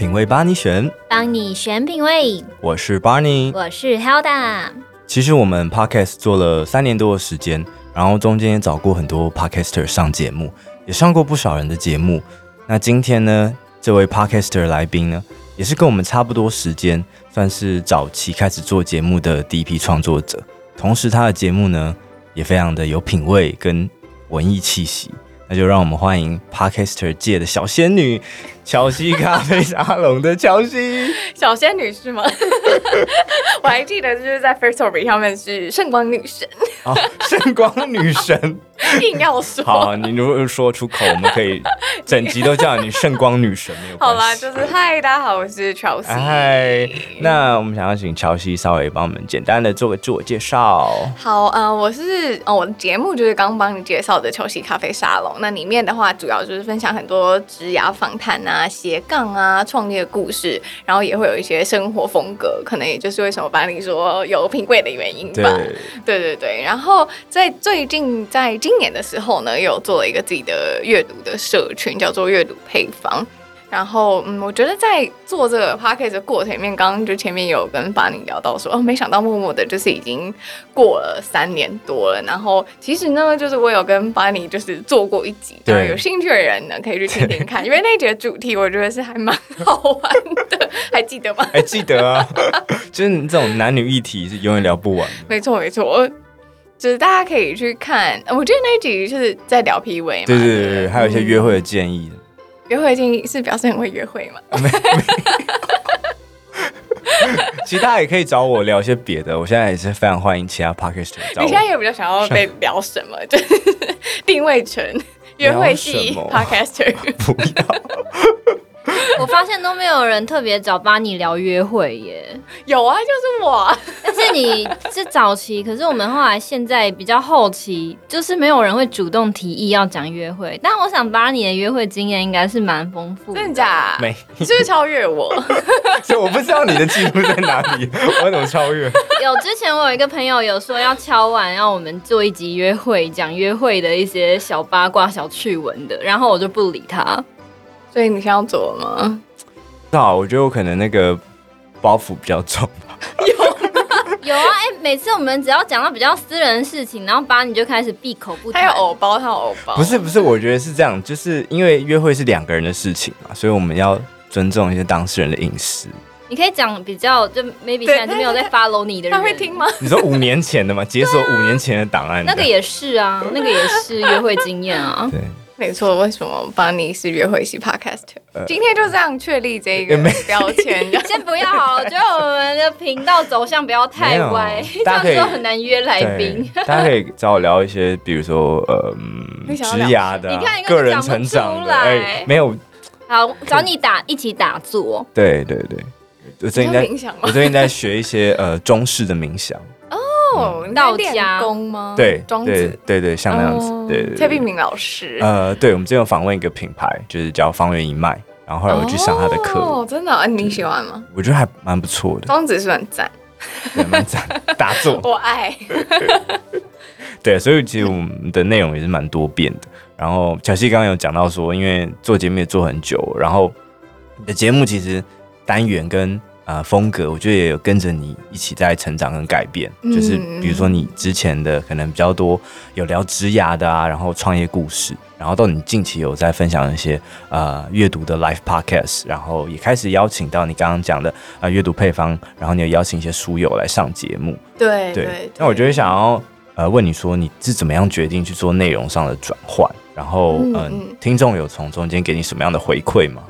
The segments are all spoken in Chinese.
品味帮你选，帮你选品味。我是 Barney，我是 Hilda。其实我们 Podcast 做了三年多的时间，然后中间也找过很多 Podcaster 上节目，也上过不少人的节目。那今天呢，这位 Podcaster 来宾呢，也是跟我们差不多时间，算是早期开始做节目的第一批创作者。同时，他的节目呢，也非常的有品味跟文艺气息。那就让我们欢迎 Podcaster 界的小仙女，乔西咖啡沙龙的乔西。小仙女是吗？我还记得就是在 Firstory 上面是圣光女神。哦，圣光女神。硬要说好，你如果说出口，我们可以整集都叫你圣光女神，没有。好啦，就是嗨，大家好，我是乔西。嗨，那我们想要请乔西稍微帮我们简单的做个自我介绍。好，呃，我是呃，我的节目就是刚刚帮你介绍的乔西咖啡沙龙。那里面的话，主要就是分享很多职涯访谈啊、斜杠啊、创业故事，然后也会有一些生活风格，可能也就是为什么把你说有品味的原因吧。对，对对对。然后在最近在今年的时候呢，又有做了一个自己的阅读的社群，叫做阅读配方。然后，嗯，我觉得在做这个 podcast 的过程里面，刚刚就前面有跟巴尼聊到说，哦，没想到默默的，就是已经过了三年多了。然后，其实呢，就是我有跟巴尼就是做过一集，对，有兴趣的人呢可以去听听看，因为那集的主题我觉得是还蛮好玩的，还记得吗？还 记得啊，就是这种男女议题是永远聊不完。没错，没错。就是大家可以去看，我觉得那一集就是在聊 PUA 嘛，对对对，对还有一些约会的建议、嗯、约会建议是表示很会约会嘛？没 其实大家也可以找我聊一些别的，我现在也是非常欢迎其他 Podcaster。你现在有比较想要被聊什么？就是定位成约会系 Podcaster，不要。我发现都没有人特别找巴尼聊约会耶，有啊，就是我。但是你 是早期，可是我们后来现在比较后期，就是没有人会主动提议要讲约会。但我想巴尼的约会经验应该是蛮丰富的，真的假？没，你是不是超越我？所以我不知道你的记录在哪里，我怎么超越？有之前我有一个朋友有说要敲完，让我们做一集约会，讲约会的一些小八卦、小趣闻的，然后我就不理他。所以你想要走了吗？是啊，我觉得我可能那个包袱比较重吧。有有啊，哎、欸，每次我们只要讲到比较私人的事情，然后把你就开始闭口不谈。他有偶包，他有偶包。不是不是，我觉得是这样，就是因为约会是两个人的事情嘛，所以我们要尊重一些当事人的隐私。你可以讲比较，就 maybe 现在就没有在 follow 你的人，他会听吗？你说五年前的吗？解锁五年前的档案，那个也是啊，那个也是约会经验啊。对。没错，为什么巴尼是约会系 Podcaster？、呃、今天就这样确立这个标签。先不要好了，我觉得我们的频道走向不要太歪，这样子很难约来宾。大家可以找我聊一些，比如说呃，职涯的、啊，你看一个人成长的。哎，没有。好，找你打一起打坐。对对对，我最近在我最近在学一些呃中式的冥想。哦，道家工吗？对，庄子，对对，像那样子，对对。蔡碧明老师，呃，对，我们之前有访问一个品牌，就是叫方圆一脉，然后后来我去上他的课。哦，真的，你喜欢吗？我觉得还蛮不错的。庄子是很赞，蛮赞，打坐，我爱。对，所以其实我们的内容也是蛮多变的。然后小西刚刚有讲到说，因为做节目也做很久，然后你的节目其实单元跟。啊、呃，风格我觉得也有跟着你一起在成长跟改变，嗯、就是比如说你之前的可能比较多有聊职涯的啊，然后创业故事，然后到你近期有在分享一些呃阅读的 live podcast，然后也开始邀请到你刚刚讲的啊阅、呃、读配方，然后你有邀请一些书友来上节目，对对，对。那我觉得想要呃问你说你是怎么样决定去做内容上的转换，然后嗯、呃，听众有从中间给你什么样的回馈吗？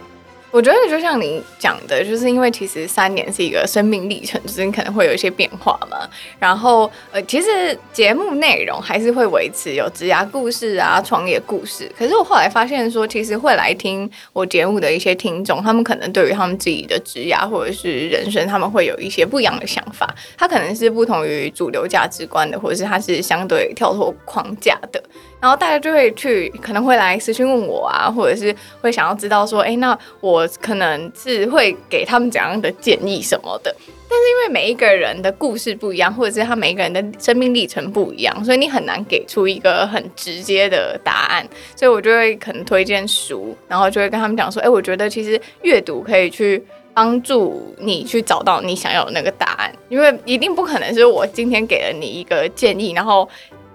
我觉得就像你讲的，就是因为其实三年是一个生命历程，就是你可能会有一些变化嘛。然后呃，其实节目内容还是会维持有职涯故事啊、创业故事。可是我后来发现说，其实会来听我节目的一些听众，他们可能对于他们自己的职涯或者是人生，他们会有一些不一样的想法。他可能是不同于主流价值观的，或者是他是相对跳脱框架的。然后大家就会去可能会来私讯问我啊，或者是会想要知道说，哎，那我可能是会给他们怎样的建议什么的。但是因为每一个人的故事不一样，或者是他每一个人的生命历程不一样，所以你很难给出一个很直接的答案。所以我就会可能推荐书，然后就会跟他们讲说，哎，我觉得其实阅读可以去帮助你去找到你想要的那个答案，因为一定不可能是我今天给了你一个建议，然后。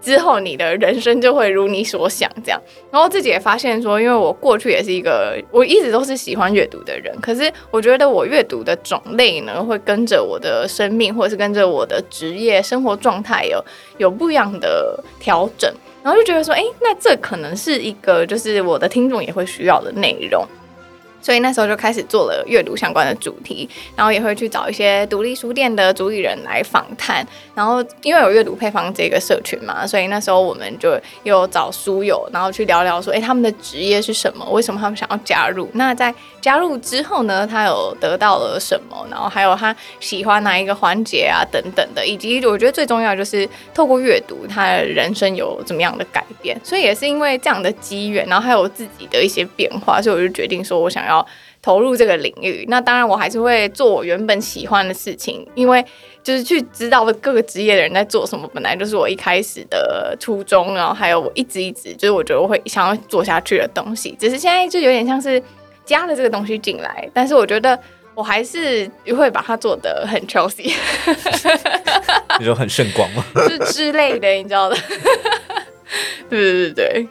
之后，你的人生就会如你所想这样。然后自己也发现说，因为我过去也是一个，我一直都是喜欢阅读的人。可是我觉得我阅读的种类呢，会跟着我的生命，或者是跟着我的职业、生活状态有有不一样的调整。然后就觉得说，哎，那这可能是一个，就是我的听众也会需要的内容。所以那时候就开始做了阅读相关的主题，然后也会去找一些独立书店的主理人来访谈。然后因为有阅读配方这个社群嘛，所以那时候我们就有找书友，然后去聊聊说，哎，他们的职业是什么？为什么他们想要加入？那在加入之后呢，他有得到了什么？然后还有他喜欢哪一个环节啊，等等的。以及我觉得最重要就是透过阅读，他的人生有怎么样的改变。所以也是因为这样的机缘，然后还有自己的一些变化，所以我就决定说我想要。投入这个领域，那当然我还是会做我原本喜欢的事情，因为就是去知道各个职业的人在做什么，本来就是我一开始的初衷，然后还有我一直一直就是我觉得我会想要做下去的东西，只是现在就有点像是加了这个东西进来，但是我觉得我还是会把它做的很 Chelsea，你说很圣光吗？是之类的，你知道的，对对对对。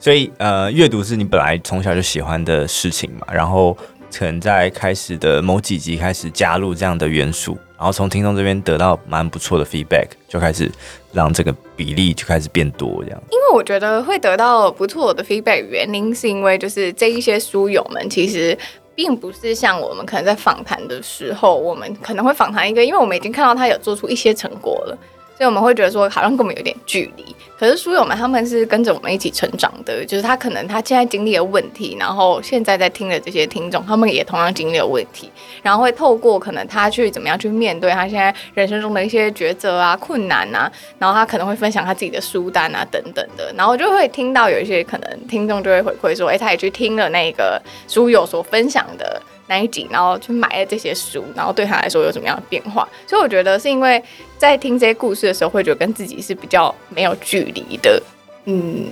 所以，呃，阅读是你本来从小就喜欢的事情嘛，然后可能在开始的某几集开始加入这样的元素，然后从听众这边得到蛮不错的 feedback，就开始让这个比例就开始变多这样。因为我觉得会得到不错的 feedback，原因是因为就是这一些书友们其实并不是像我们可能在访谈的时候，我们可能会访谈一个，因为我们已经看到他有做出一些成果了。所以我们会觉得说，好像跟我们有点距离。可是书友们他们是跟着我们一起成长的，就是他可能他现在经历了问题，然后现在在听的这些听众，他们也同样经历了问题，然后会透过可能他去怎么样去面对他现在人生中的一些抉择啊、困难啊，然后他可能会分享他自己的书单啊等等的，然后就会听到有一些可能听众就会回馈说，哎，他也去听了那个书友所分享的。那一集，然后去买了这些书，然后对他来说有什么样的变化？所以我觉得是因为在听这些故事的时候，会觉得跟自己是比较没有距离的。嗯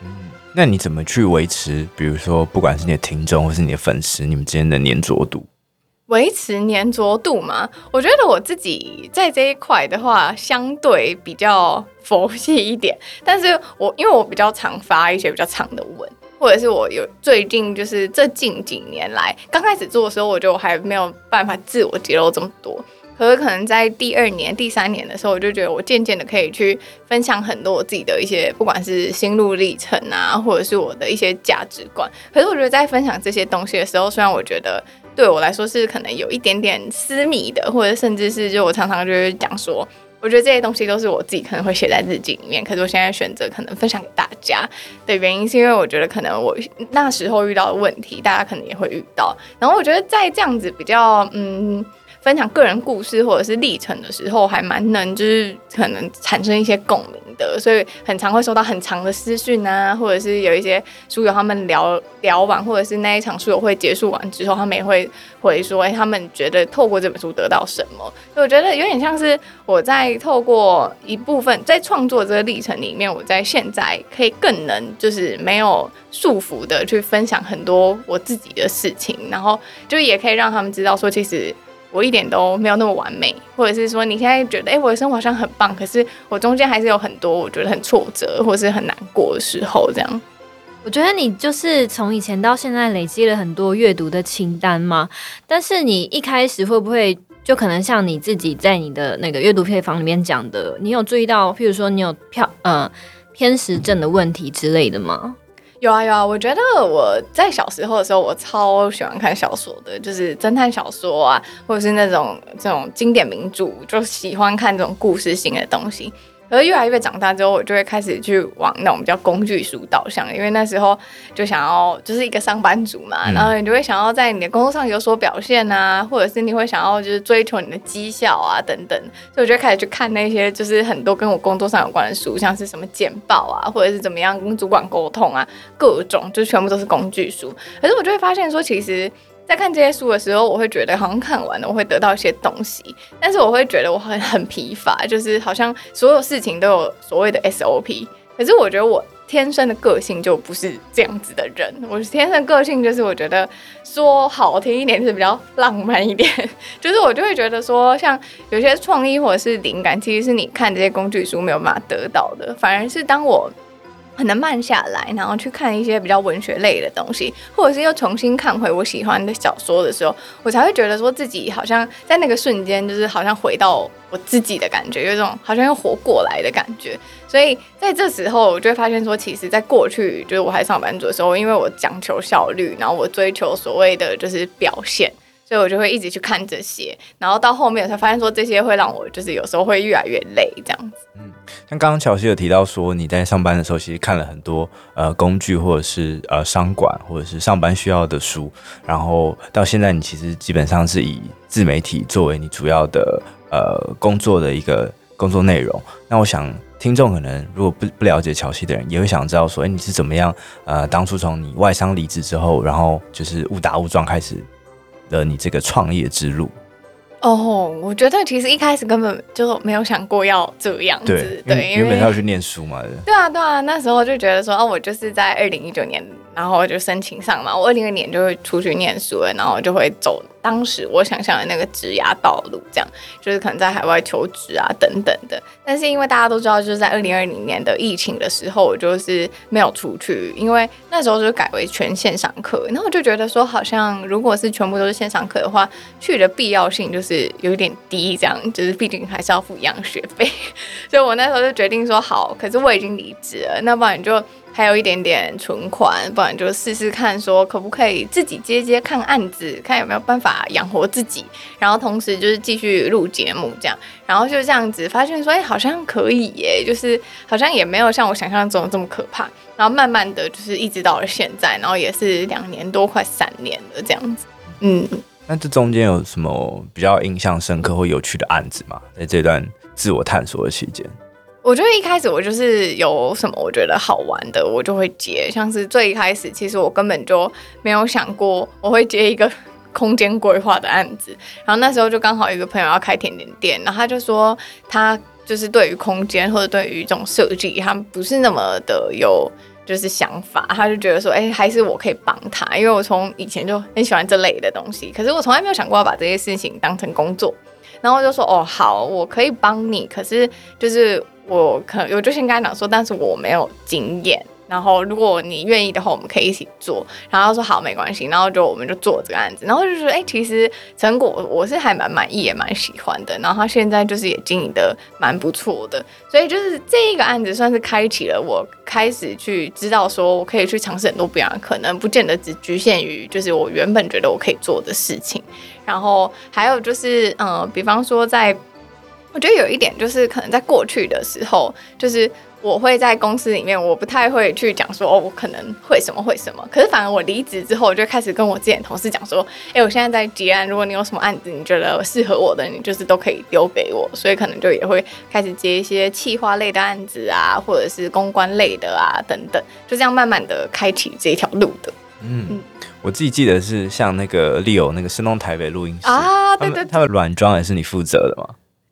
嗯，那你怎么去维持？比如说，不管是你的听众或是你的粉丝，你们之间的粘着度？维持粘着度嘛？我觉得我自己在这一块的话，相对比较佛系一点。但是我因为我比较常发一些比较长的文。或者是我有最近就是这近几年来刚开始做的时候，我就还没有办法自我揭露这么多。可是可能在第二年、第三年的时候，我就觉得我渐渐的可以去分享很多我自己的一些，不管是心路历程啊，或者是我的一些价值观。可是我觉得在分享这些东西的时候，虽然我觉得对我来说是可能有一点点私密的，或者甚至是就我常常就是讲说。我觉得这些东西都是我自己可能会写在日记里面，可是我现在选择可能分享给大家的原因，是因为我觉得可能我那时候遇到的问题，大家可能也会遇到。然后我觉得在这样子比较嗯。分享个人故事或者是历程的时候，还蛮能就是可能产生一些共鸣的，所以很常会收到很长的私讯啊，或者是有一些书友他们聊聊完，或者是那一场书友会结束完之后，他们也会回说，哎，他们觉得透过这本书得到什么？所以我觉得有点像是我在透过一部分在创作这个历程里面，我在现在可以更能就是没有束缚的去分享很多我自己的事情，然后就也可以让他们知道说，其实。我一点都没有那么完美，或者是说你现在觉得，哎、我的生活好像很棒，可是我中间还是有很多我觉得很挫折或是很难过的时候，这样。我觉得你就是从以前到现在累积了很多阅读的清单嘛，但是你一开始会不会就可能像你自己在你的那个阅读配方里面讲的，你有注意到，譬如说你有票呃偏食症的问题之类的吗？有啊有啊，我觉得我在小时候的时候，我超喜欢看小说的，就是侦探小说啊，或者是那种这种经典名著，就喜欢看这种故事性的东西。而越来越长大之后，我就会开始去往那种比较工具书导向，因为那时候就想要就是一个上班族嘛，嗯、然后你就会想要在你的工作上有所表现啊，或者是你会想要就是追求你的绩效啊等等，所以我就开始去看那些就是很多跟我工作上有关的书，像是什么简报啊，或者是怎么样跟主管沟通啊，各种就全部都是工具书。可是我就会发现说，其实。在看这些书的时候，我会觉得好像看完了，我会得到一些东西，但是我会觉得我很很疲乏，就是好像所有事情都有所谓的 SOP。可是我觉得我天生的个性就不是这样子的人，我天生个性就是我觉得说好听一点是比较浪漫一点，就是我就会觉得说，像有些创意或者是灵感，其实是你看这些工具书没有办法得到的，反而是当我。可能慢下来，然后去看一些比较文学类的东西，或者是又重新看回我喜欢的小说的时候，我才会觉得说自己好像在那个瞬间，就是好像回到我自己的感觉，有一种好像又活过来的感觉。所以在这时候，我就会发现说，其实，在过去就是我还上班族的时候，因为我讲求效率，然后我追求所谓的就是表现。所以我就会一直去看这些，然后到后面才发现说，这些会让我就是有时候会越来越累这样子。嗯，像刚刚乔西有提到说，你在上班的时候其实看了很多呃工具或者是呃商管或者是上班需要的书，然后到现在你其实基本上是以自媒体作为你主要的呃工作的一个工作内容。那我想听众可能如果不不了解乔西的人，也会想知道说，哎，你是怎么样呃当初从你外商离职之后，然后就是误打误撞开始。的你这个创业之路哦，oh, 我觉得其实一开始根本就没有想过要这样子，对，对，因为原本要去念书嘛，对啊，对啊，那时候就觉得说，哦，我就是在二零一九年，然后就申请上嘛，我二零二年就会出去念书了，然后就会走。当时我想象的那个职涯道路，这样就是可能在海外求职啊等等的。但是因为大家都知道，就是在二零二零年的疫情的时候，我就是没有出去，因为那时候就改为全线上课。然后我就觉得说，好像如果是全部都是线上课的话，去的必要性就是有一点低，这样就是毕竟还是要付一样学费。所以我那时候就决定说，好，可是我已经离职了，那不然就。还有一点点存款，不然就试试看，说可不可以自己接接看案子，看有没有办法养活自己，然后同时就是继续录节目这样，然后就这样子发现说，哎，好像可以耶，就是好像也没有像我想象中的这么可怕，然后慢慢的就是一直到了现在，然后也是两年多，快三年了这样子，嗯。那这中间有什么比较印象深刻或有趣的案子吗？在这段自我探索的期间？我觉得一开始我就是有什么我觉得好玩的，我就会接。像是最一开始，其实我根本就没有想过我会接一个空间规划的案子。然后那时候就刚好有一个朋友要开甜点店，然后他就说他就是对于空间或者对于这种设计，他不是那么的有就是想法。他就觉得说，哎，还是我可以帮他，因为我从以前就很喜欢这类的东西。可是我从来没有想过要把这些事情当成工作。然后就说，哦，好，我可以帮你，可是就是。我可我就先跟他讲说，但是我没有经验。然后如果你愿意的话，我们可以一起做。然后他说好，没关系。然后就我们就做这个案子。然后就说，哎，其实成果我是还蛮满意，也蛮喜欢的。然后他现在就是也经营的蛮不错的。所以就是这一个案子算是开启了我开始去知道说我可以去尝试很多不一样可能，不见得只局限于就是我原本觉得我可以做的事情。然后还有就是，嗯、比方说在。我觉得有一点就是，可能在过去的时候，就是我会在公司里面，我不太会去讲说，哦，我可能会什么会什么。可是反而我离职之后，我就开始跟我之前同事讲说，哎，我现在在接案，如果你有什么案子，你觉得适合我的，你就是都可以丢给我。所以可能就也会开始接一些企划类的案子啊，或者是公关类的啊等等，就这样慢慢的开启这一条路的。嗯，嗯我自己记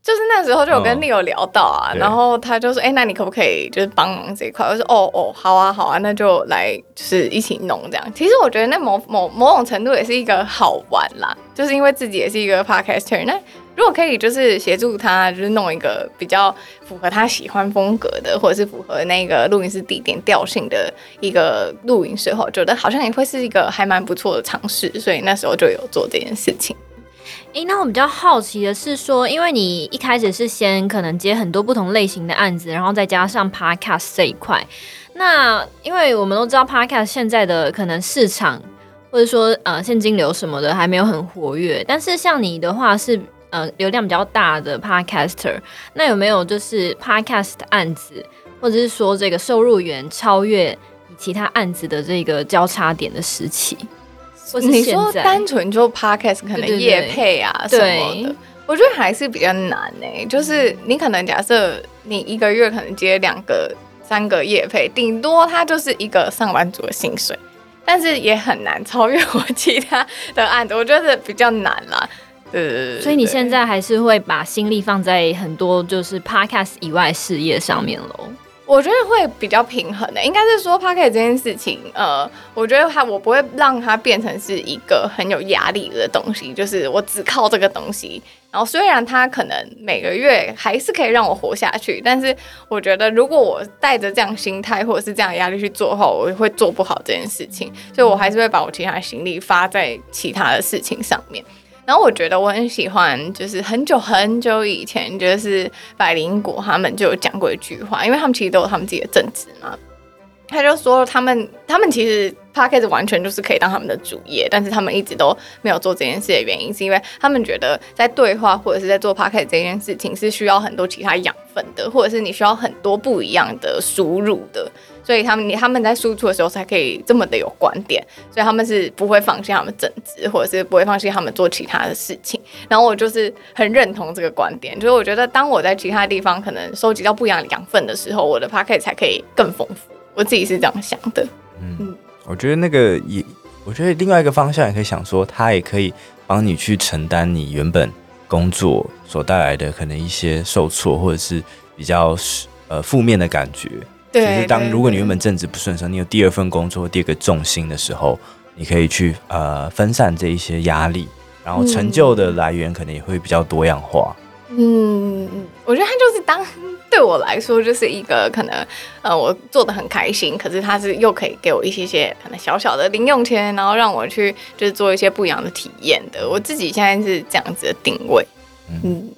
就是那时候就有跟 Leo 聊到啊，哦、然后他就说：“哎、欸，那你可不可以就是帮忙这一块？”我说：“哦哦，好啊好啊，那就来就是一起弄这样。”其实我觉得那某某某种程度也是一个好玩啦，就是因为自己也是一个 Podcaster，那如果可以就是协助他，就是弄一个比较符合他喜欢风格的，或者是符合那个录音室地点调性的一个录音室后，觉得好像也会是一个还蛮不错的尝试，所以那时候就有做这件事情。诶，那我比较好奇的是说，因为你一开始是先可能接很多不同类型的案子，然后再加上 Podcast 这一块。那因为我们都知道 Podcast 现在的可能市场或者说呃现金流什么的还没有很活跃，但是像你的话是呃流量比较大的 podcaster，那有没有就是 podcast 案子，或者是说这个收入源超越其他案子的这个交叉点的时期？或是你说单纯就 podcast 可能夜配啊什么的，我觉得还是比较难呢、欸。就是你可能假设你一个月可能接两个、三个夜配，顶多它就是一个上班族的薪水，但是也很难超越我其他的案子，我觉得比较难啦。呃，所以你现在还是会把心力放在很多就是 podcast 以外事业上面喽？我觉得会比较平衡的，应该是说 Podcast 这件事情，呃，我觉得它我不会让它变成是一个很有压力的东西，就是我只靠这个东西。然后虽然它可能每个月还是可以让我活下去，但是我觉得如果我带着这样心态或者是这样压力去做的话，我会做不好这件事情，所以我还是会把我其他的心力发在其他的事情上面。然后我觉得我很喜欢，就是很久很久以前，就是百灵果他们就有讲过一句话，因为他们其实都有他们自己的正职嘛。他就说他们他们其实 Podcast 完全就是可以当他们的主业，但是他们一直都没有做这件事的原因，是因为他们觉得在对话或者是在做 Podcast 这件事情是需要很多其他养分的，或者是你需要很多不一样的输入的。所以他们，他们在输出的时候才可以这么的有观点，所以他们是不会放弃他们正职，或者是不会放弃他们做其他的事情。然后我就是很认同这个观点，就是我觉得当我在其他地方可能收集到不一样的养分的时候，我的 pocket 才可以更丰富。我自己是这样想的。嗯，嗯，我觉得那个也，我觉得另外一个方向也可以想说，它也可以帮你去承担你原本工作所带来的可能一些受挫，或者是比较呃负面的感觉。对，就是当如果你原本正职不顺的时候，你有第二份工作，第二个重心的时候，你可以去呃分散这一些压力，然后成就的来源可能也会比较多样化。嗯，我觉得他就是当对我来说就是一个可能呃我做的很开心，可是他是又可以给我一些些可能小小的零用钱，然后让我去就是做一些不一样的体验的。我自己现在是这样子的定位。嗯，嗯，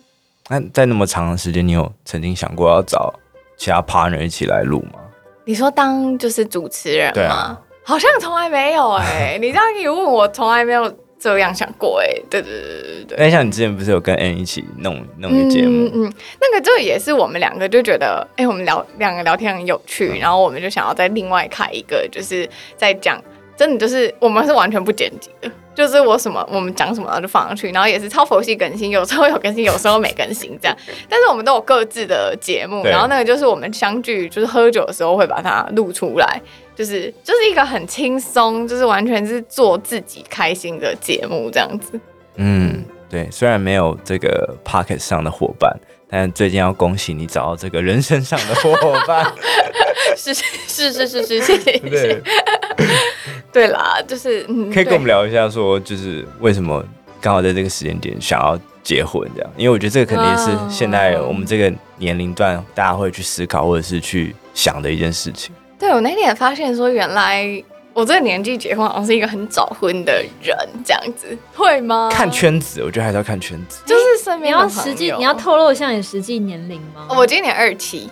那在那么长的时间，你有曾经想过要找？其他 partner 一起来录吗？你说当就是主持人吗？对啊，好像从来没有哎、欸。你这样一问我，从来没有这样想过哎、欸。对对对对对。那像你之前不是有跟 Ann 一起弄弄一个节目？嗯嗯，那个就也是我们两个就觉得，哎、欸，我们聊两个聊天很有趣，嗯、然后我们就想要再另外开一个，就是在讲。真的就是我们是完全不剪辑的，就是我什么我们讲什么然后就放上去，然后也是超佛系更新，有时候有更新，有时候没更新这样。但是我们都有各自的节目，然后那个就是我们相聚就是喝酒的时候会把它录出来，就是就是一个很轻松，就是完全是做自己开心的节目这样子。嗯，对，虽然没有这个 Pocket 上的伙伴，但最近要恭喜你找到这个人生上的伙伴。是是是是是，谢谢谢谢。对啦，就是、嗯、可以跟我们聊一下，说就是为什么刚好在这个时间点想要结婚这样？因为我觉得这个肯定是现在我们这个年龄段大家会去思考或者是去想的一件事情。对，我那天也发现说，原来我这个年纪结婚好像是一个很早婚的人，这样子会吗？看圈子，我觉得还是要看圈子。就是身边你要实际，你要透露一下你实际年龄吗？我今年二七。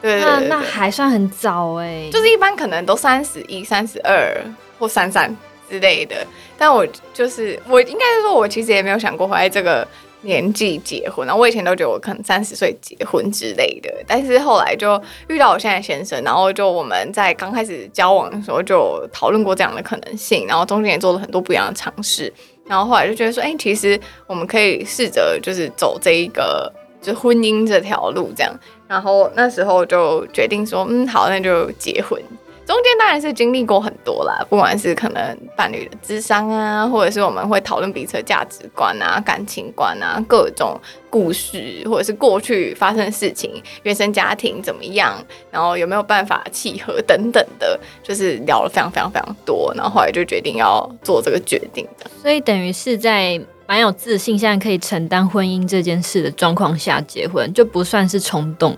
对，那那还算很早哎、欸，就是一般可能都三十一、三十二或三三之类的。但我就是我应该是说，我其实也没有想过会在这个年纪结婚。然后我以前都觉得我可能三十岁结婚之类的，但是后来就遇到我现在先生，然后就我们在刚开始交往的时候就讨论过这样的可能性，然后中间也做了很多不一样的尝试，然后后来就觉得说，哎，其实我们可以试着就是走这一个就是婚姻这条路这样。然后那时候就决定说，嗯，好，那就结婚。中间当然是经历过很多啦，不管是可能伴侣的智商啊，或者是我们会讨论彼此的价值观啊、感情观啊、各种故事，或者是过去发生的事情、原生家庭怎么样，然后有没有办法契合等等的，就是聊了非常非常非常多。然后后来就决定要做这个决定的。所以等于是在。蛮有自信，现在可以承担婚姻这件事的状况下结婚，就不算是冲动。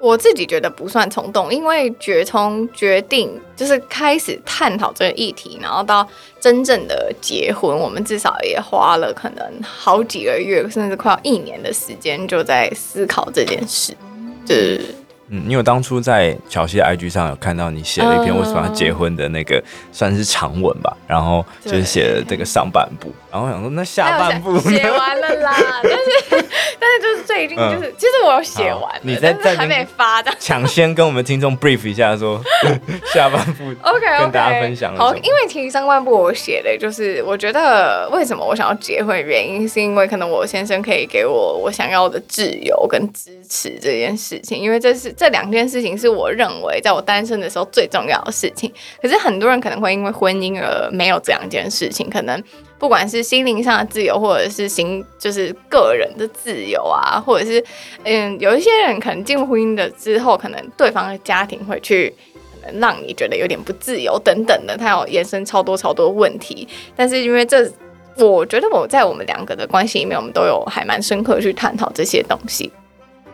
我自己觉得不算冲动，因为决从决定就是开始探讨这个议题，然后到真正的结婚，我们至少也花了可能好几个月，甚至快要一年的时间，就在思考这件事。就是嗯，因为当初在乔西的 IG 上有看到你写了一篇为什么要结婚的那个算是长文吧，然后就是写了这个上半部，然后我想说那下半部写完了啦，但是但是就是最近就是、嗯、其实我有写完，你在在还没发的，抢先跟我们听众 brief 一下说 下半部 OK 跟大家分享好，因为其实上半部我写的就是我觉得为什么我想要结婚的原因是因为可能我先生可以给我我想要的自由跟支持这件事情，因为这是这两件事情是我认为在我单身的时候最重要的事情。可是很多人可能会因为婚姻而没有这两件事情，可能不管是心灵上的自由，或者是心就是个人的自由啊，或者是嗯，有一些人可能进入婚姻的之后，可能对方的家庭会去让你觉得有点不自由等等的，他有延伸超多超多问题。但是因为这，我觉得我在我们两个的关系里面，我们都有还蛮深刻去探讨这些东西。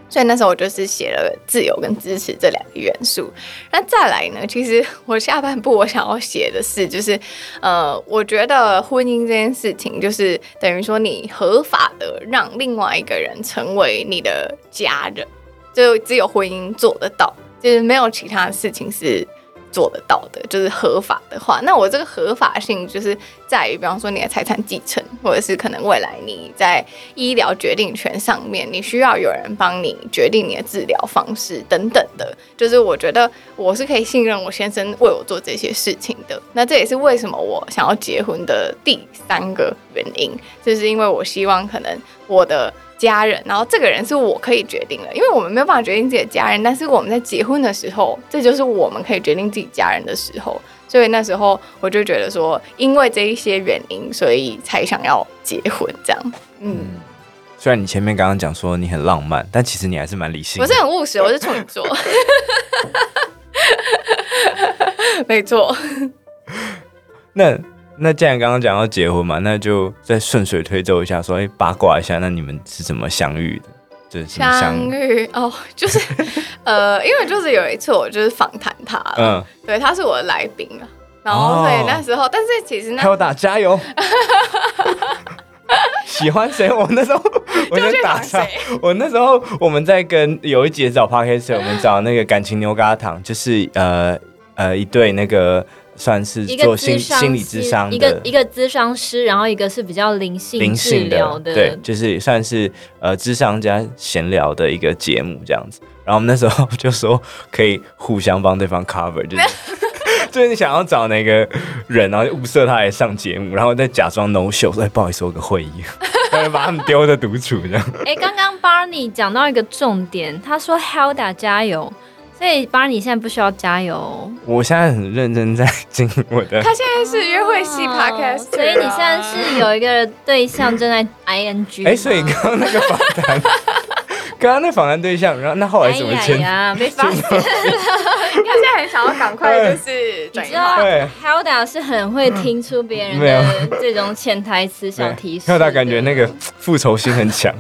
所以那时候我就是写了自由跟支持这两个元素。那再来呢？其实我下半部我想要写的是，就是呃，我觉得婚姻这件事情，就是等于说你合法的让另外一个人成为你的家人，就只有婚姻做得到，就是没有其他的事情是。做得到的，就是合法的话，那我这个合法性就是在于，比方说你的财产继承，或者是可能未来你在医疗决定权上面，你需要有人帮你决定你的治疗方式等等的。就是我觉得我是可以信任我先生为我做这些事情的。那这也是为什么我想要结婚的第三个原因，就是因为我希望可能我的。家人，然后这个人是我可以决定的，因为我们没有办法决定自己的家人，但是我们在结婚的时候，这就是我们可以决定自己家人的时候，所以那时候我就觉得说，因为这一些原因，所以才想要结婚这样。嗯，虽然你前面刚刚讲说你很浪漫，但其实你还是蛮理性的。我是很务实，我是处女座，没错。那。那既然刚刚讲到结婚嘛，那就再顺水推舟一下，说，哎，八卦一下，那你们是怎么相遇的？就是相，相遇哦，就是 呃，因为就是有一次我就是访谈他，嗯，对，他是我的来宾啊，然后所以那时候，哦、但是其实那还有打加油，喜欢谁？我那时候我就打谁？我那时候我们在跟有一节找 Podcast，我们找那个感情牛轧糖，就是呃呃一对那个。算是做心心理咨商的一个一个咨商师，然后一个是比较灵性灵性的，对，就是算是呃智商加闲聊的一个节目这样子。然后我们那时候就说可以互相帮对方 cover，就是 就是你想要找哪个人，然后就物色他来上节目，然后再假装 no show，说哎不好意思，我有个会议，然后把他们丢在独处这样。哎，刚刚 Barney 讲到一个重点，他说 Hilda 加油。所以，Barney 现在不需要加油。我现在很认真在经营我的。他现在是约会系 podcast，所以你现在是有一个对象正在 ing。哎，所以刚刚那个访谈，刚刚那访谈对象，然后那后来怎么签？呀，没发现。他现在很想要赶快就是转化。对，Hilda 是很会听出别人的这种潜台词小提示。Hilda 感觉那个复仇心很强，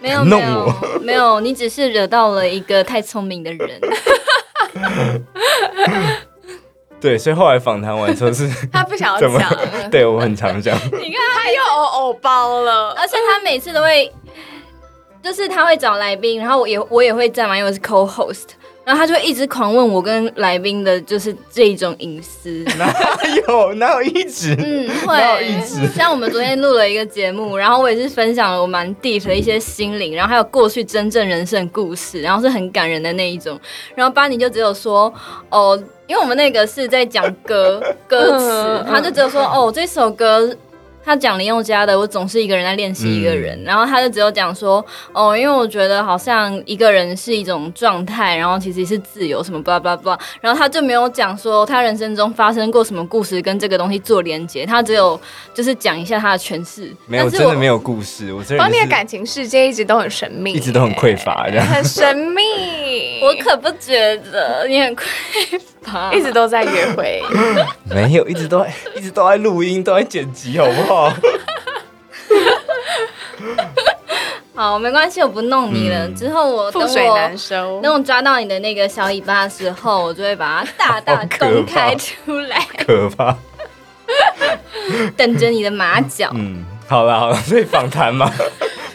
没有没有没有，你只是惹到了一个太聪明的人。对，所以后来访谈完之后是，他不想要讲。对，我很常讲。你看他又偶偶包了，而且他每次都会，就是他会找来宾，然后我也我也会在嘛，因为我是 co-host。然后他就会一直狂问我跟来宾的，就是这种隐私。哪有哪有一直？嗯，会。一直。像我们昨天录了一个节目，然后我也是分享了我蛮 deep 的一些心灵，然后还有过去真正人生故事，然后是很感人的那一种。然后巴尼就只有说，哦，因为我们那个是在讲歌歌词，他就只有说，哦，这首歌。他讲林宥嘉的，我总是一个人在练习一个人，嗯、然后他就只有讲说，哦，因为我觉得好像一个人是一种状态，然后其实是自由什么巴拉巴拉巴拉，然后他就没有讲说他人生中发生过什么故事跟这个东西做连接，他只有就是讲一下他的诠释。没有，真的没有故事，我真的。方面的感情世界一直都很神秘，一直都很匮乏，这样。很神秘，我可不觉得你很匮乏，一直都在约会，没有，一直都在 一直都在录音，都在剪辑，好不好？好，没关系，我不弄你了。嗯、之后我等我等我抓到你的那个小尾巴的时候，我就会把它大大公开出来。可怕！等着你的马脚。嗯，好了好了，所以访谈嘛，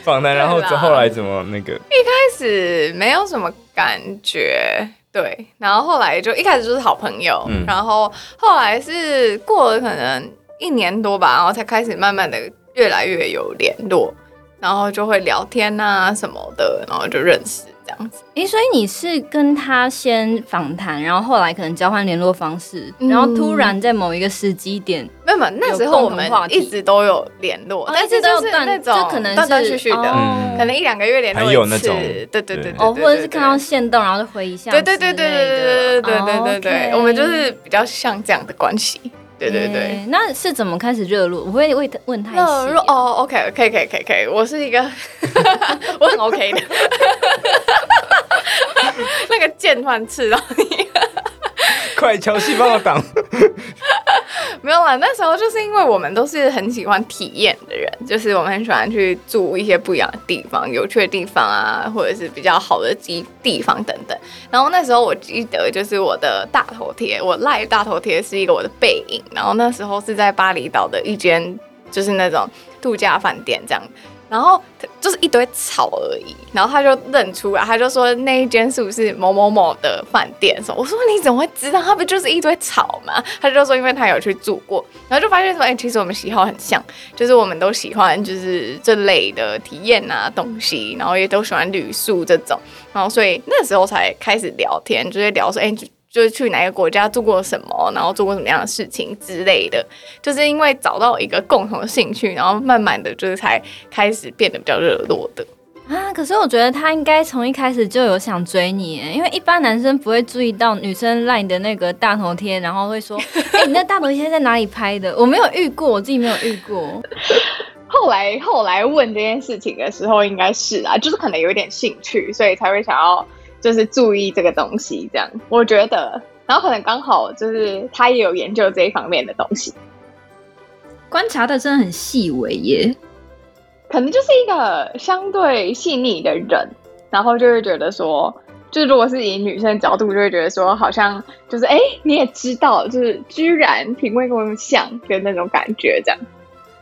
访谈，然后后来怎么那个？一开始没有什么感觉，对，然后后来就一开始就是好朋友，嗯、然后后来是过了可能一年多吧，然后才开始慢慢的越来越有联络，然后就会聊天啊什么的，然后就认识。这样子，哎、欸，所以你是跟他先访谈，然后后来可能交换联络方式，嗯、然后突然在某一个时机点，没有没有，那时候我们一直都有联络，哦、但是就是那种就可能断断续续的，哦、可能一两个月联络一次，对对对对，哦，或者是看到线动，然后就回一下，对对对对对对对对对对对，我们就是比较像这样的关系。对对对、欸，那是怎么开始热络？我会问问太细。热络哦，OK，可以可以可以可以，我是一个，我很 OK 的。那个箭突然刺到你，快乔西帮我挡。没有啦，那时候就是因为我们都是很喜欢体验的人，就是我们很喜欢去住一些不一样的地方、有趣的地方啊，或者是比较好的地地方等等。然后那时候我记得，就是我的大头贴，我赖大头贴是一个我的背影。然后那时候是在巴厘岛的一间，就是那种度假饭店这样。然后就是一堆草而已，然后他就认出来，他就说那一间是不是某某某的饭店？说我说你怎么会知道？他不就是一堆草吗？他就说因为他有去住过，然后就发现说哎、其实我们喜好很像，就是我们都喜欢就是这类的体验啊东西，然后也都喜欢旅宿这种，然后所以那时候才开始聊天，就是聊说哎。就是去哪个国家做过什么，然后做过什么样的事情之类的，就是因为找到一个共同的兴趣，然后慢慢的就是才开始变得比较热络的啊。可是我觉得他应该从一开始就有想追你，因为一般男生不会注意到女生赖你的那个大头贴，然后会说：“哎、欸，你那大头贴在哪里拍的？”我没有遇过，我自己没有遇过。后来后来问这件事情的时候，应该是啊，就是可能有一点兴趣，所以才会想要。就是注意这个东西，这样我觉得，然后可能刚好就是他也有研究这一方面的东西，观察的真的很细微耶，可能就是一个相对细腻的人，然后就会觉得说，就如果是以女生的角度，就会觉得说，好像就是哎，你也知道，就是居然品味跟我们像的那种感觉，这样，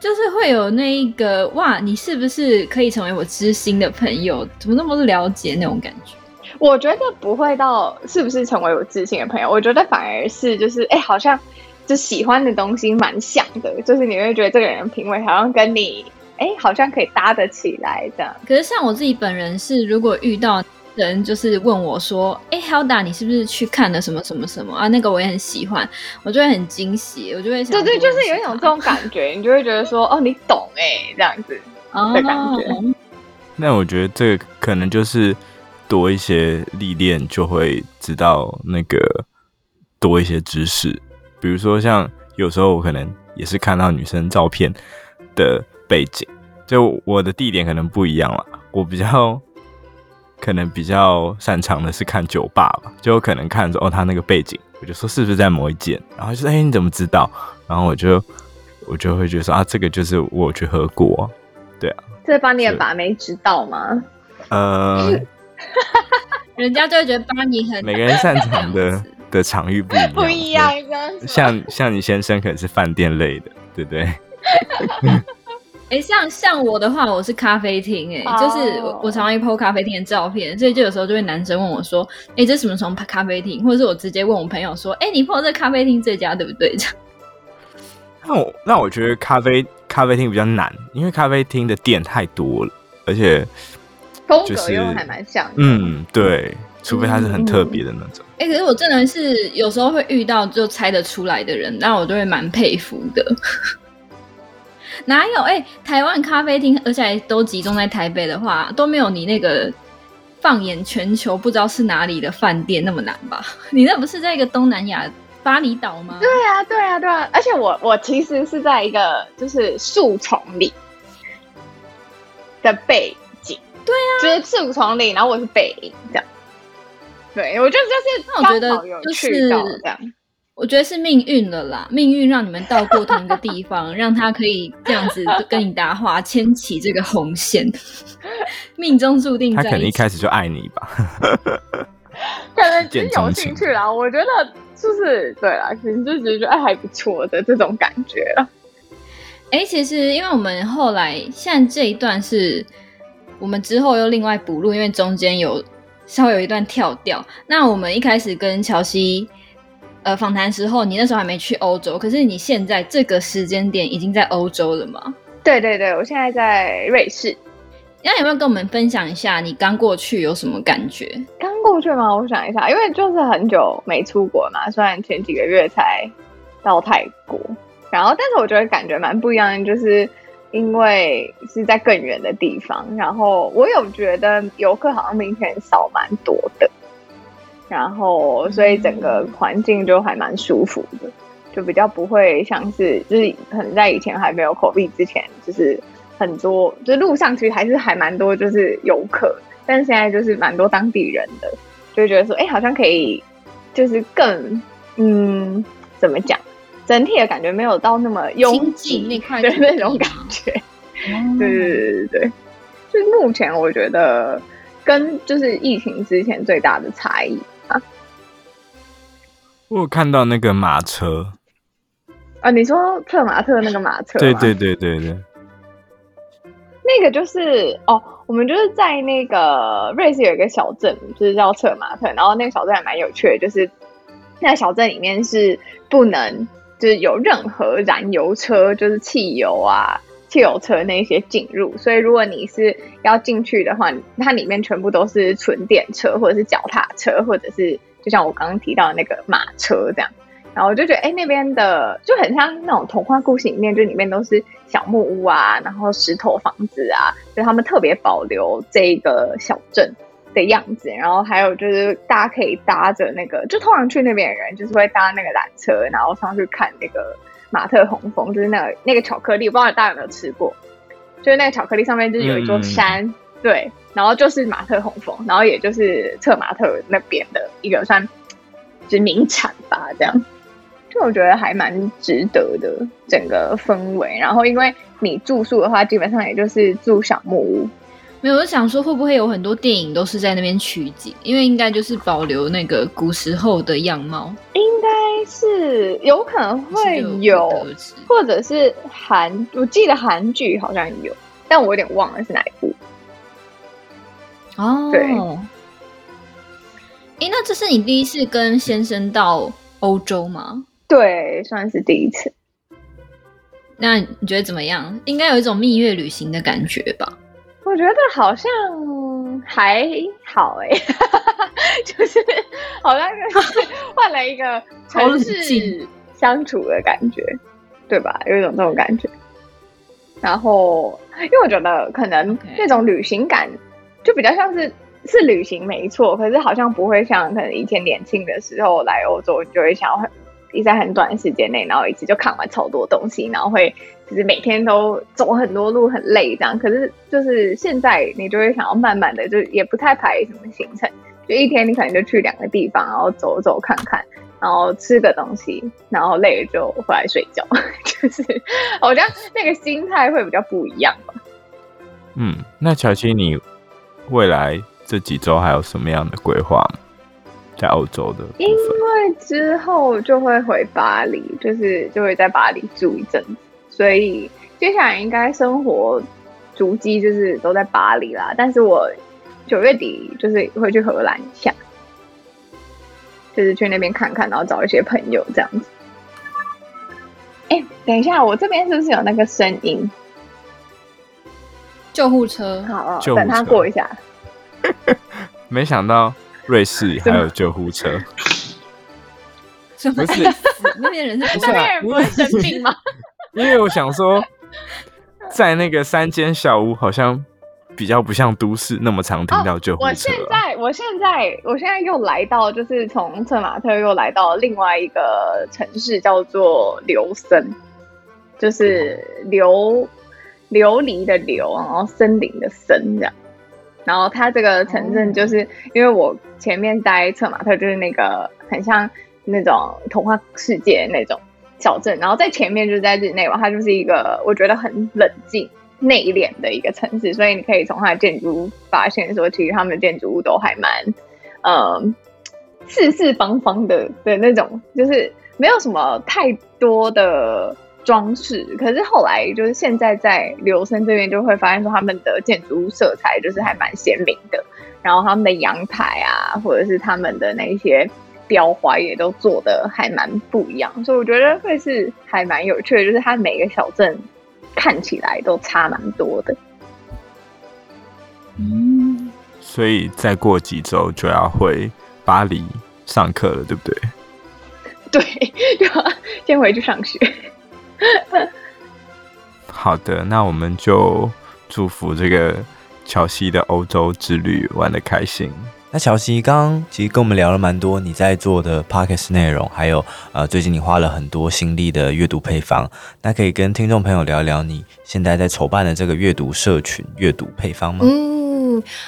就是会有那一个哇，你是不是可以成为我知心的朋友？怎么那么了解那种感觉？我觉得不会到是不是成为我自信的朋友，我觉得反而是就是哎、欸，好像就喜欢的东西蛮像的，就是你会觉得这个人的品味好像跟你哎、欸，好像可以搭得起来这样。可是像我自己本人是，如果遇到人就是问我说，哎、欸，Hilda，你是不是去看了什么什么什么啊？那个我也很喜欢，我就会很惊喜，我就会想，对对，就是有一种这种感觉，你就会觉得说，哦，你懂哎、欸，这样子的感觉。哦、那我觉得这个可能就是。多一些历练，就会知道那个多一些知识。比如说，像有时候我可能也是看到女生照片的背景，就我的地点可能不一样了。我比较可能比较擅长的是看酒吧吧，就有可能看着哦，他那个背景，我就说是不是在某一间，然后就说哎，你怎么知道？然后我就我就会觉得说啊，这个就是我去喝过，对啊。这把你的把妹知道吗？呃。人家就会觉得巴尼很每个人擅长的的场域不一样，不一样。像像你先生可能是饭店类的，对不对？哎、欸，像像我的话，我是咖啡厅，哎，oh. 就是我常常会 po 咖啡厅的照片，所以就有时候就会男生问我说，哎、欸，这什么什么咖啡厅？或者是我直接问我朋友说，哎、欸，你 po 这咖啡厅这家对不对？这样。那我那我觉得咖啡咖啡厅比较难，因为咖啡厅的店太多了，而且。风格又还蛮像，嗯，对，除非他是很特别的那种。哎、嗯嗯欸，可是我真的是有时候会遇到就猜得出来的人，那我就会蛮佩服的。哪有？哎、欸，台湾咖啡厅，而且还都集中在台北的话，都没有你那个放眼全球不知道是哪里的饭店那么难吧？你那不是在一个东南亚巴厘岛吗？对啊，对啊，对啊！而且我我其实是在一个就是树丛里的背。对啊，就是树丛林，然后我是北影这样。对，我就就是，那我觉得就是这样。我觉得是命运了啦，命运让你们到过同一个地方，让他可以这样子跟你搭话，牵起这个红线，命中注定。他可能一开始就爱你吧，可能只有兴趣啦。我觉得就是对啦，可能就觉得哎还不错的这种感觉了。哎、欸，其实因为我们后来现在这一段是。我们之后又另外补录，因为中间有稍微有一段跳掉。那我们一开始跟乔西呃访谈时候，你那时候还没去欧洲，可是你现在这个时间点已经在欧洲了吗？对对对，我现在在瑞士。那有没有跟我们分享一下你刚过去有什么感觉？刚过去吗？我想一下，因为就是很久没出国嘛，虽然前几个月才到泰国，然后但是我觉得感觉蛮不一样的，就是因为是在更远的地方，然后我有觉得游客好像明显少蛮多的，然后所以整个环境就还蛮舒服的，就比较不会像是就是可能在以前还没有 COVID 之前就是。很多，就路上其实还是还蛮多，就是游客，但是现在就是蛮多当地人的，就觉得说，哎、好像可以，就是更，嗯，怎么讲，整体的感觉没有到那么拥挤那块的那种感觉，嗯、对对对对对，就是目前我觉得跟就是疫情之前最大的差异啊，我有看到那个马车，啊，你说策马特那个马车，对对对对对。那个就是哦，我们就是在那个瑞士有一个小镇，就是叫策马特，然后那个小镇还蛮有趣的，就是那个小镇里面是不能是有任何燃油车，就是汽油啊、汽油车那些进入，所以如果你是要进去的话，它里面全部都是纯电车或者是脚踏车，或者是就像我刚刚提到的那个马车这样。然后我就觉得，哎，那边的就很像那种童话故事里面，就里面都是小木屋啊，然后石头房子啊，就他们特别保留这个小镇的样子。然后还有就是，大家可以搭着那个，就通常去那边的人就是会搭那个缆车，然后上去看那个马特洪峰，就是那个那个巧克力，我不知道大家有没有吃过，就是那个巧克力上面就是有一座山，嗯、对，然后就是马特洪峰，然后也就是策马特那边的一个算是名产吧，这样。就我觉得还蛮值得的，整个氛围。然后因为你住宿的话，基本上也就是住小木屋。没有，我想说会不会有很多电影都是在那边取景？因为应该就是保留那个古时候的样貌。应该是有可能会有，或者是韩，我记得韩剧好像有，但我有点忘了是哪一部。哦，对。哎，那这是你第一次跟先生到欧洲吗？对，算是第一次。那你觉得怎么样？应该有一种蜜月旅行的感觉吧？我觉得好像还好哎，就是好像就是换了一个城市相处的感觉，对吧？有一种这种感觉。然后，因为我觉得可能那种旅行感就比较像是是旅行没错，可是好像不会像可能以前年轻的时候来欧洲，你就会想要很。你在很短的时间内，然后一次就看完超多东西，然后会就是每天都走很多路，很累这样。可是就是现在，你就会想要慢慢的，就也不太排什么行程，就一天你可能就去两个地方，然后走走看看，然后吃个东西，然后累了就回来睡觉。就是我觉得那个心态会比较不一样吧。嗯，那乔西，你未来这几周还有什么样的规划吗？在欧洲的，因为之后就会回巴黎，就是就会在巴黎住一阵子，所以接下来应该生活足迹就是都在巴黎啦。但是我九月底就是会去荷兰一下，就是去那边看看，然后找一些朋友这样子。哎、欸，等一下，我这边是不是有那个声音？救护车，好，等他过一下。没想到。瑞士还有救护车，什么？不是 那边人是不是那边人不会生病吗？因为我想说，在那个三间小屋，好像比较不像都市那么常听到救护车、啊哦。我现在，我现在，我现在又来到，就是从策马特又来到另外一个城市，叫做琉森，就是琉琉璃的琉，然后森林的森这样。然后它这个城镇就是因为我前面待策马特，就是那个很像那种童话世界那种小镇，然后在前面就是在日内瓦，它就是一个我觉得很冷静内敛的一个城市，所以你可以从它的建筑发现说，其实他们的建筑物都还蛮嗯四四方方的的那种，就是没有什么太多的装饰。可是后来就是现在在琉森这边就会发现说，他们的建筑物色彩就是还蛮鲜明的，然后他们的阳台啊，或者是他们的那些雕花也都做的还蛮不一样，所以我觉得会是还蛮有趣的，就是它每个小镇看起来都差蛮多的。嗯，所以再过几周就要回巴黎上课了，对不对？对，就要先回去上学。好的，那我们就祝福这个乔西的欧洲之旅玩的开心。那乔西刚刚其实跟我们聊了蛮多你在做的 Podcast 内容，还有呃最近你花了很多心力的阅读配方，那可以跟听众朋友聊聊你现在在筹办的这个阅读社群阅读配方吗？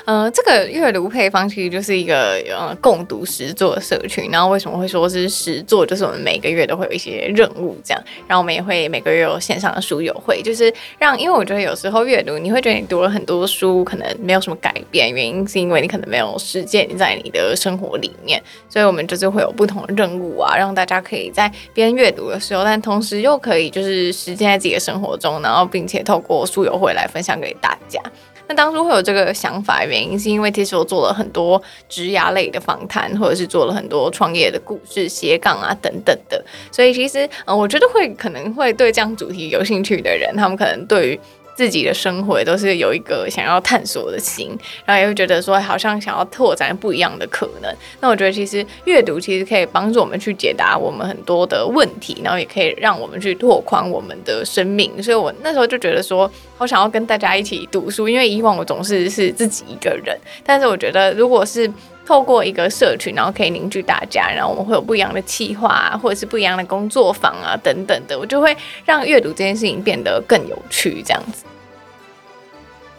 呃，这个阅读配方其实就是一个呃共读实作社群。然后为什么会说是实作？就是我们每个月都会有一些任务这样，然后我们也会每个月有线上的书友会，就是让，因为我觉得有时候阅读你会觉得你读了很多书，可能没有什么改变，原因是因为你可能没有实践在你的生活里面。所以我们就是会有不同的任务啊，让大家可以在边阅读的时候，但同时又可以就是实践在自己的生活中，然后并且透过书友会来分享给大家。那当初会有这个想法的原因，是因为其实我做了很多职涯类的访谈，或者是做了很多创业的故事、斜杠啊等等的，所以其实，嗯，我觉得会可能会对这样主题有兴趣的人，他们可能对于。自己的生活都是有一个想要探索的心，然后也会觉得说好像想要拓展不一样的可能。那我觉得其实阅读其实可以帮助我们去解答我们很多的问题，然后也可以让我们去拓宽我们的生命。所以我那时候就觉得说，好想要跟大家一起读书，因为以往我总是是自己一个人，但是我觉得如果是透过一个社群，然后可以凝聚大家，然后我们会有不一样的企划啊，或者是不一样的工作坊啊等等的，我就会让阅读这件事情变得更有趣，这样子。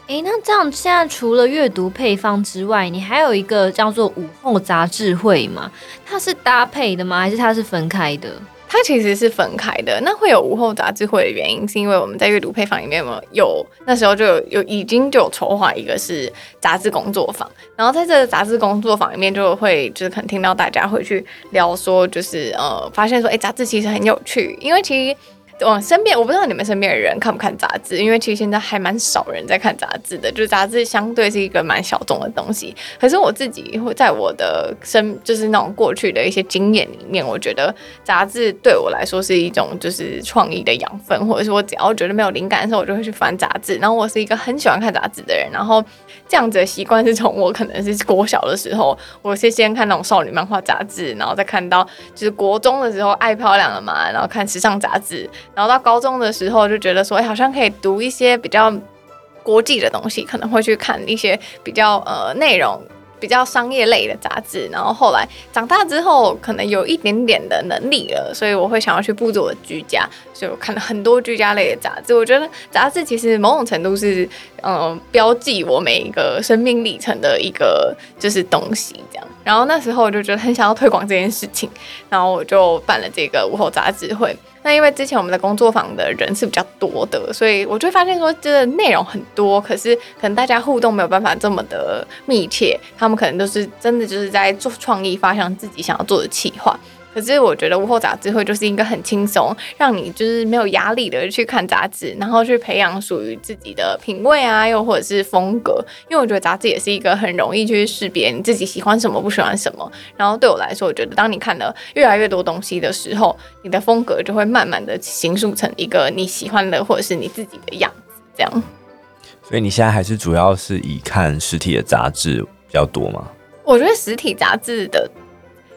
诶，那这样现在除了阅读配方之外，你还有一个叫做午后杂志会吗？它是搭配的吗？还是它是分开的？它其实是分开的。那会有午后杂志会的原因，是因为我们在阅读配方里面嘛有那时候就有有已经就有筹划一个是杂志工作坊，然后在这个杂志工作坊里面就会就是可能听到大家会去聊说，就是呃发现说，诶，杂志其实很有趣，因为其实。我身边我不知道你们身边的人看不看杂志，因为其实现在还蛮少人在看杂志的，就是杂志相对是一个蛮小众的东西。可是我自己会在我的生就是那种过去的一些经验里面，我觉得杂志对我来说是一种就是创意的养分，或者是我只要觉得没有灵感的时候，我就会去翻杂志。然后我是一个很喜欢看杂志的人，然后这样子的习惯是从我可能是国小的时候，我是先看那种少女漫画杂志，然后再看到就是国中的时候爱漂亮了嘛，然后看时尚杂志。然后到高中的时候就觉得说，哎，好像可以读一些比较国际的东西，可能会去看一些比较呃内容比较商业类的杂志。然后后来长大之后，可能有一点点的能力了，所以我会想要去布置我的居家，所以我看了很多居家类的杂志。我觉得杂志其实某种程度是、呃、标记我每一个生命历程的一个就是东西这样。然后那时候我就觉得很想要推广这件事情，然后我就办了这个午后杂志会。那因为之前我们的工作坊的人是比较多的，所以我就发现说，这个内容很多，可是可能大家互动没有办法这么的密切，他们可能都是真的就是在做创意，发想自己想要做的企划。可是我觉得午后杂志会就是一个很轻松，让你就是没有压力的去看杂志，然后去培养属于自己的品味啊，又或者是风格。因为我觉得杂志也是一个很容易去识别你自己喜欢什么，不喜欢什么。然后对我来说，我觉得当你看了越来越多东西的时候，你的风格就会慢慢的形塑成一个你喜欢的，或者是你自己的样子。这样。所以你现在还是主要是以看实体的杂志比较多吗？我觉得实体杂志的。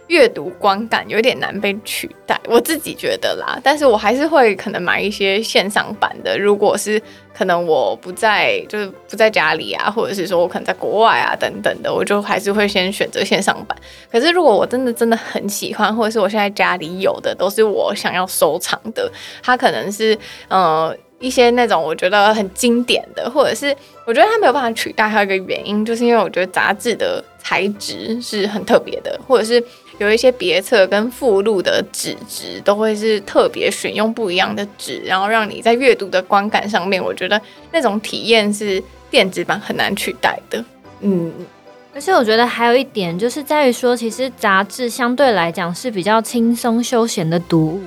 阅读观感有点难被取代，我自己觉得啦。但是我还是会可能买一些线上版的。如果是可能我不在，就是不在家里啊，或者是说我可能在国外啊等等的，我就还是会先选择线上版。可是如果我真的真的很喜欢，或者是我现在家里有的都是我想要收藏的，它可能是呃一些那种我觉得很经典的，或者是我觉得它没有办法取代。还有一个原因，就是因为我觉得杂志的材质是很特别的，或者是。有一些别册跟附录的纸质都会是特别选用不一样的纸，然后让你在阅读的观感上面，我觉得那种体验是电子版很难取代的。嗯，而且我觉得还有一点就是在于说，其实杂志相对来讲是比较轻松休闲的读物。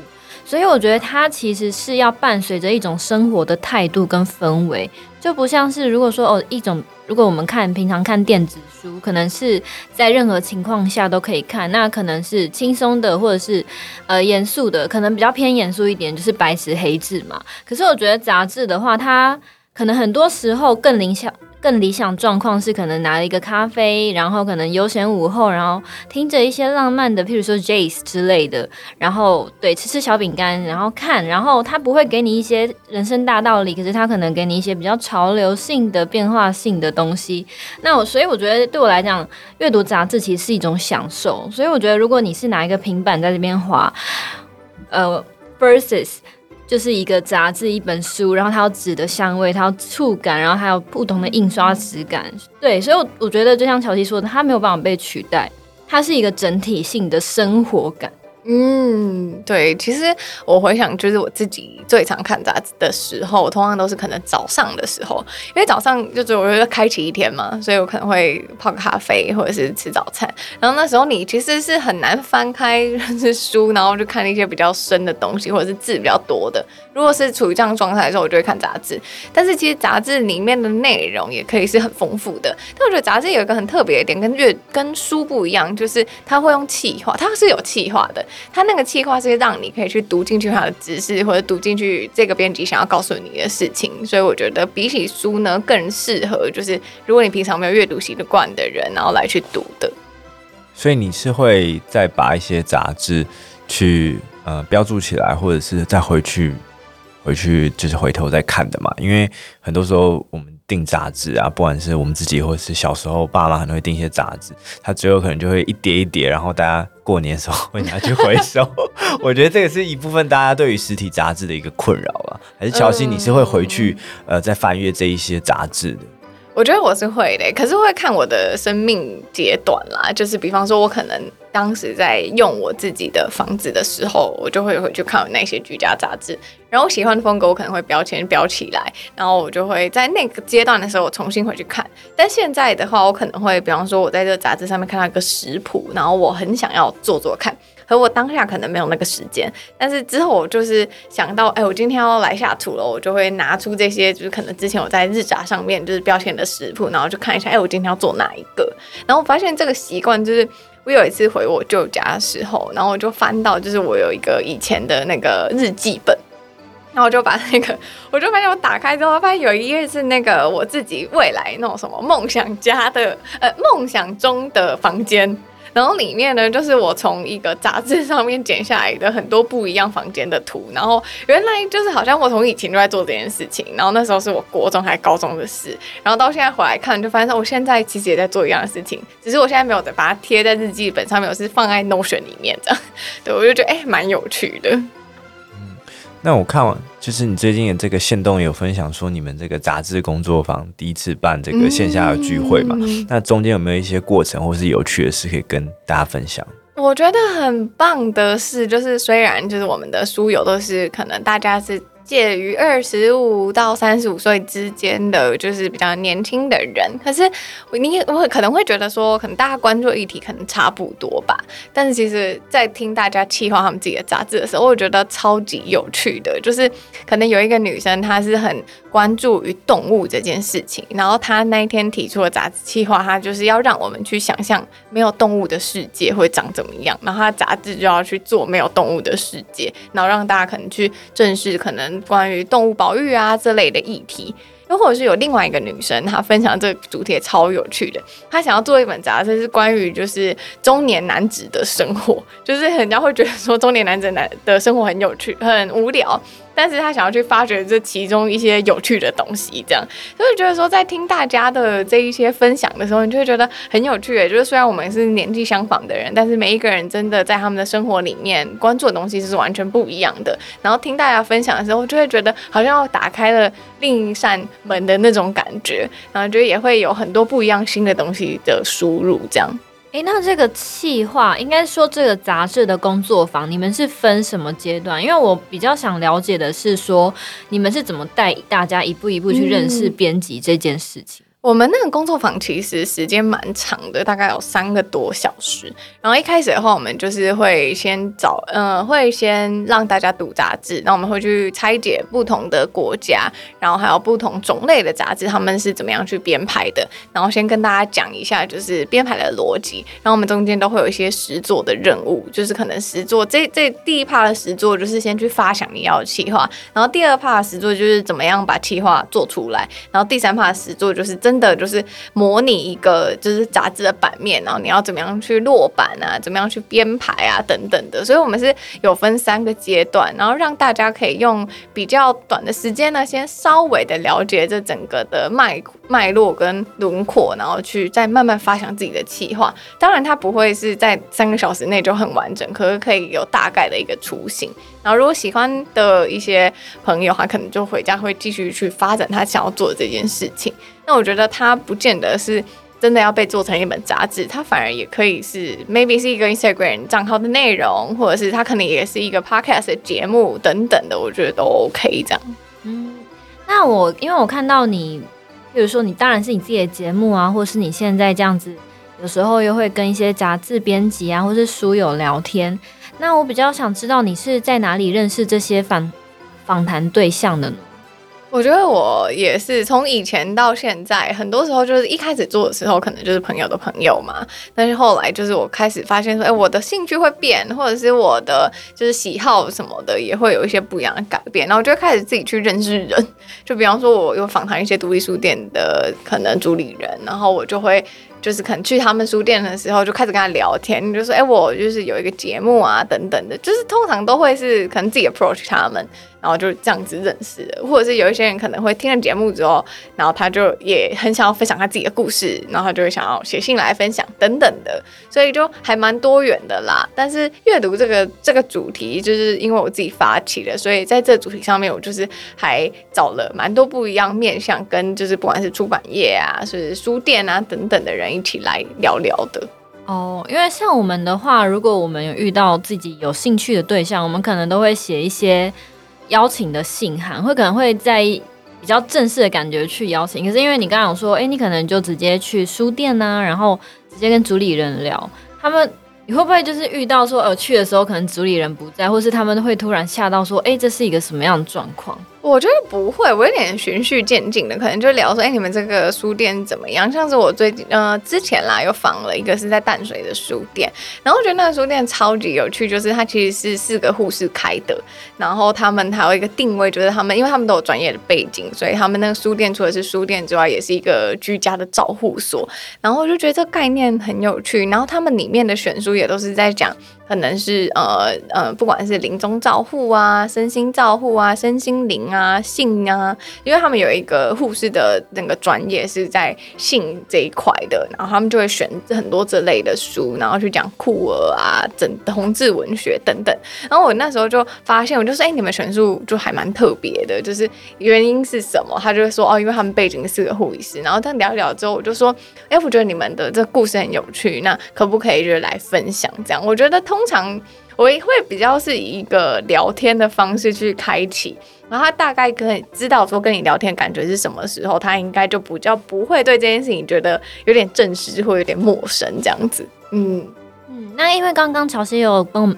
所以我觉得它其实是要伴随着一种生活的态度跟氛围，就不像是如果说哦一种，如果我们看平常看电子书，可能是在任何情况下都可以看，那可能是轻松的或者是呃严肃的，可能比较偏严肃一点，就是白纸黑字嘛。可是我觉得杂志的话，它可能很多时候更理想。更理想状况是可能拿了一个咖啡，然后可能悠闲午后，然后听着一些浪漫的，譬如说 Jazz 之类的，然后对吃吃小饼干，然后看，然后他不会给你一些人生大道理，可是他可能给你一些比较潮流性的变化性的东西。那我所以我觉得对我来讲，阅读杂志其实是一种享受。所以我觉得如果你是拿一个平板在这边滑，呃，versus。就是一个杂志，一本书，然后它有纸的香味，它有触感，然后还有不同的印刷质感。对，所以我觉得就像乔西说的，它没有办法被取代，它是一个整体性的生活感。嗯，对，其实我回想，就是我自己最常看杂志的时候，通常都是可能早上的时候，因为早上就是我要开启一天嘛，所以我可能会泡个咖啡或者是吃早餐。然后那时候你其实是很难翻开 是书，然后就看一些比较深的东西，或者是字比较多的。如果是处于这样状态的时候，我就会看杂志。但是其实杂志里面的内容也可以是很丰富的。但我觉得杂志有一个很特别的点，跟阅跟书不一样，就是它会用气化，它是有气化的。它那个企划是让你可以去读进去它的知识，或者读进去这个编辑想要告诉你的事情。所以我觉得比起书呢，更适合就是如果你平常没有阅读习惯的人，然后来去读的。所以你是会再把一些杂志去呃标注起来，或者是再回去回去就是回头再看的嘛？因为很多时候我们。订杂志啊，不管是我们自己，或者是小时候爸妈可能会订一些杂志，它最后可能就会一叠一叠，然后大家过年的时候 会拿去回收。我觉得这个是一部分大家对于实体杂志的一个困扰了。还是乔西，你是会回去呃再翻阅这一些杂志的？我觉得我是会的，可是会看我的生命阶段啦。就是比方说，我可能。当时在用我自己的房子的时候，我就会回去看那些居家杂志，然后喜欢的风格我可能会标签标起来，然后我就会在那个阶段的时候我重新回去看。但现在的话，我可能会比方说我在这个杂志上面看到一个食谱，然后我很想要做做看，可我当下可能没有那个时间，但是之后我就是想到，哎，我今天要来下厨了，我就会拿出这些，就是可能之前我在日杂上面就是标签的食谱，然后就看一下，哎，我今天要做哪一个，然后我发现这个习惯就是。我有一次回我舅家的时候，然后我就翻到，就是我有一个以前的那个日记本，然后我就把那个，我就发现我打开之后，发现有一页是那个我自己未来那种什么梦想家的，呃，梦想中的房间。然后里面呢，就是我从一个杂志上面剪下来的很多不一样房间的图。然后原来就是好像我从以前就在做这件事情。然后那时候是我国中还高中的事。然后到现在回来看，就发现我现在其实也在做一样的事情，只是我现在没有把它贴在日记本上面，我是放在 Notion 里面这样。对，我就觉得哎，蛮有趣的。那我看完，就是你最近的这个线动有分享说，你们这个杂志工作坊第一次办这个线下的聚会嘛？嗯、那中间有没有一些过程或是有趣的事可以跟大家分享？我觉得很棒的是，就是虽然就是我们的书友都是可能大家是。介于二十五到三十五岁之间的，就是比较年轻的人。可是你我可能会觉得说，可能大家关注议题可能差不多吧。但是其实，在听大家企划他们自己的杂志的时候，我觉得超级有趣的。就是可能有一个女生，她是很关注于动物这件事情。然后她那一天提出的杂志企划，她就是要让我们去想象没有动物的世界会长怎么样。然后她杂志就要去做没有动物的世界，然后让大家可能去正视可能。关于动物保育啊这类的议题，又或者是有另外一个女生，她分享这个主题也超有趣的。她想要做一本杂志，是关于就是中年男子的生活，就是人家会觉得说中年男子男的生活很有趣，很无聊。但是他想要去发掘这其中一些有趣的东西，这样，所以觉得说在听大家的这一些分享的时候，你就会觉得很有趣。就是虽然我们是年纪相仿的人，但是每一个人真的在他们的生活里面关注的东西是完全不一样的。然后听大家分享的时候，就会觉得好像要打开了另一扇门的那种感觉，然后觉得也会有很多不一样新的东西的输入，这样。哎，那这个企划，应该说这个杂志的工作坊，你们是分什么阶段？因为我比较想了解的是说，你们是怎么带大家一步一步去认识编辑这件事情？我们那个工作坊其实时间蛮长的，大概有三个多小时。然后一开始的话，我们就是会先找，呃，会先让大家读杂志，那我们会去拆解不同的国家，然后还有不同种类的杂志，他们是怎么样去编排的。然后先跟大家讲一下，就是编排的逻辑。然后我们中间都会有一些实作的任务，就是可能实作这这第一 part 的实作就是先去发想你要的企划，然后第二 part 的实作就是怎么样把企划做出来，然后第三 part 的实作就是真。真的就是模拟一个就是杂志的版面，然后你要怎么样去落版啊，怎么样去编排啊等等的，所以我们是有分三个阶段，然后让大家可以用比较短的时间呢，先稍微的了解这整个的脉脉络跟轮廓，然后去再慢慢发想自己的企划。当然，它不会是在三个小时内就很完整，可是可以有大概的一个雏形。然后，如果喜欢的一些朋友，他可能就回家会继续去发展他想要做的这件事情。那我觉得它不见得是真的要被做成一本杂志，它反而也可以是 maybe 是一个 Instagram 账号的内容，或者是它可能也是一个 podcast 的节目等等的，我觉得都 OK 这样。嗯，那我因为我看到你，比如说你当然是你自己的节目啊，或是你现在这样子，有时候又会跟一些杂志编辑啊，或是书友聊天。那我比较想知道你是在哪里认识这些访访谈对象的呢？我觉得我也是从以前到现在，很多时候就是一开始做的时候，可能就是朋友的朋友嘛。但是后来就是我开始发现说，哎，我的兴趣会变，或者是我的就是喜好什么的也会有一些不一样的改变。然后我就开始自己去认识人，就比方说，我有访谈一些独立书店的可能主理人，然后我就会。就是可能去他们书店的时候，就开始跟他聊天，就说：“哎、我就是有一个节目啊，等等的。”就是通常都会是可能自己 approach 他们，然后就这样子认识的。或者是有一些人可能会听了节目之后，然后他就也很想要分享他自己的故事，然后他就会想要写信来分享等等的。所以就还蛮多元的啦。但是阅读这个这个主题，就是因为我自己发起的，所以在这主题上面，我就是还找了蛮多不一样面向，跟就是不管是出版业啊，是书店啊等等的人。一起来聊聊的哦，因为像我们的话，如果我们有遇到自己有兴趣的对象，我们可能都会写一些邀请的信函，会可能会在比较正式的感觉去邀请。可是因为你刚刚说，哎，你可能就直接去书店呐、啊，然后直接跟主理人聊，他们你会不会就是遇到说，呃，去的时候可能主理人不在，或是他们会突然吓到说，哎，这是一个什么样的状况？我觉得不会，我有点循序渐进的，可能就聊说，哎、你们这个书店怎么样？像是我最近，呃，之前啦，又访了一个是在淡水的书店，然后我觉得那个书店超级有趣，就是它其实是四个护士开的，然后他们还有一个定位，就是他们，因为他们都有专业的背景，所以他们那个书店除了是书店之外，也是一个居家的照护所，然后我就觉得这概念很有趣，然后他们里面的选书也都是在讲。可能是呃呃，不管是临终照护啊、身心照护啊、身心灵啊、性啊，因为他们有一个护士的那个专业是在性这一块的，然后他们就会选很多这类的书，然后去讲酷儿啊、整同志文学等等。然后我那时候就发现，我就说，哎、你们选书就还蛮特别的，就是原因是什么？他就会说，哦，因为他们背景是个护理师。然后他聊一聊之后，我就说，哎、我觉得你们的这故事很有趣，那可不可以就是来分享？这样，我觉得通。通常我会比较是以一个聊天的方式去开启，然后他大概可以知道说跟你聊天感觉是什么时候，他应该就比较不会对这件事情觉得有点正式或有点陌生这样子。嗯嗯，那因为刚刚乔西有跟我们。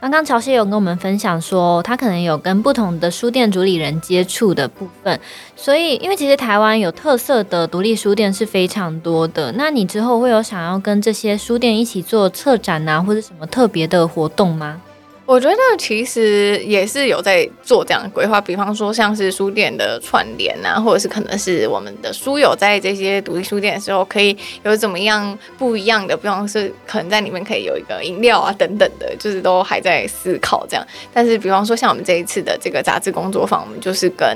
刚刚乔西有跟我们分享说，他可能有跟不同的书店主理人接触的部分，所以因为其实台湾有特色的独立书店是非常多的。那你之后会有想要跟这些书店一起做策展啊，或者什么特别的活动吗？我觉得其实也是有在做这样的规划，比方说像是书店的串联啊，或者是可能是我们的书友在这些独立书店的时候，可以有怎么样不一样的，比方是可能在里面可以有一个饮料啊等等的，就是都还在思考这样。但是比方说像我们这一次的这个杂志工作坊，我们就是跟。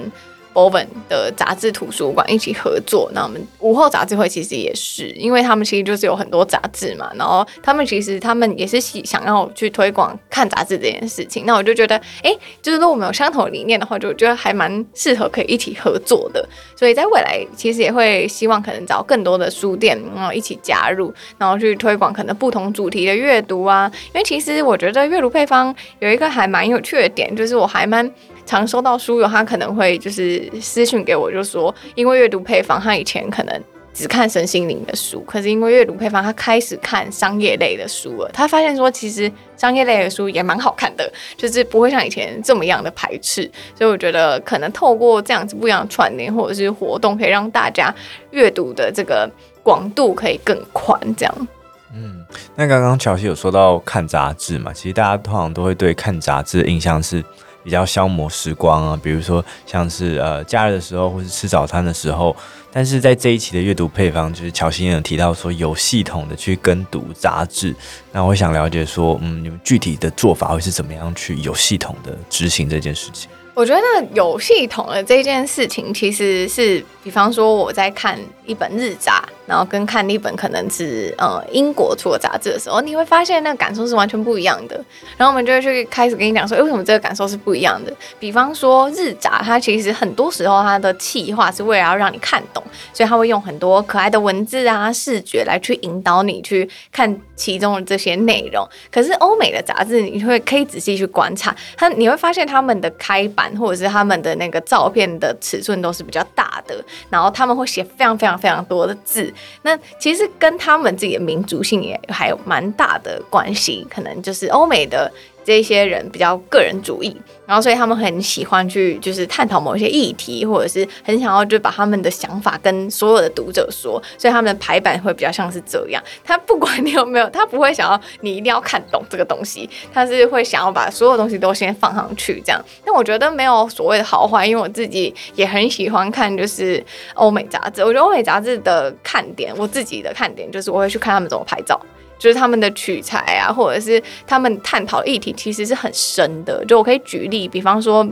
Bowen 的杂志图书馆一起合作，那我们午后杂志会其实也是，因为他们其实就是有很多杂志嘛，然后他们其实他们也是想要去推广看杂志这件事情，那我就觉得，哎、就是如果我们有相同理念的话，就觉得还蛮适合可以一起合作的，所以在未来其实也会希望可能找更多的书店，然后一起加入，然后去推广可能不同主题的阅读啊，因为其实我觉得阅读配方有一个还蛮有趣的点，就是我还蛮。常收到书友，他可能会就是私讯给我，就说因为阅读配方，他以前可能。只看身心灵的书，可是因为阅读配方，他开始看商业类的书了。他发现说，其实商业类的书也蛮好看的，就是不会像以前这么样的排斥。所以我觉得，可能透过这样子不一样的串联或者是活动，可以让大家阅读的这个广度可以更宽。这样，嗯，那刚刚乔西有说到看杂志嘛？其实大家通常都会对看杂志的印象是比较消磨时光啊，比如说像是呃假日的时候，或是吃早餐的时候。但是在这一期的阅读配方，就是乔欣也有提到说有系统的去跟读杂志。那我想了解说，嗯，你们具体的做法会是怎么样去有系统的执行这件事情？我觉得有系统的这件事情，其实是比方说我在看一本日杂，然后跟看一本可能是呃英国出的杂志的时候，你会发现那个感受是完全不一样的。然后我们就会去开始跟你讲说，为什么这个感受是不一样的？比方说日杂，它其实很多时候它的企划是为了要让你看懂，所以它会用很多可爱的文字啊、视觉来去引导你去看其中的这些内容。可是欧美的杂志，你会可以仔细去观察它，你会发现他们的开版。或者是他们的那个照片的尺寸都是比较大的，然后他们会写非常非常非常多的字，那其实跟他们自己的民族性也还有蛮大的关系，可能就是欧美的。这些人比较个人主义，然后所以他们很喜欢去就是探讨某一些议题，或者是很想要就把他们的想法跟所有的读者说，所以他们的排版会比较像是这样。他不管你有没有，他不会想要你一定要看懂这个东西，他是会想要把所有东西都先放上去这样。但我觉得没有所谓的好坏，因为我自己也很喜欢看就是欧美杂志。我觉得欧美杂志的看点，我自己的看点就是我会去看他们怎么拍照。就是他们的取材啊，或者是他们探讨议题，其实是很深的。就我可以举例，比方说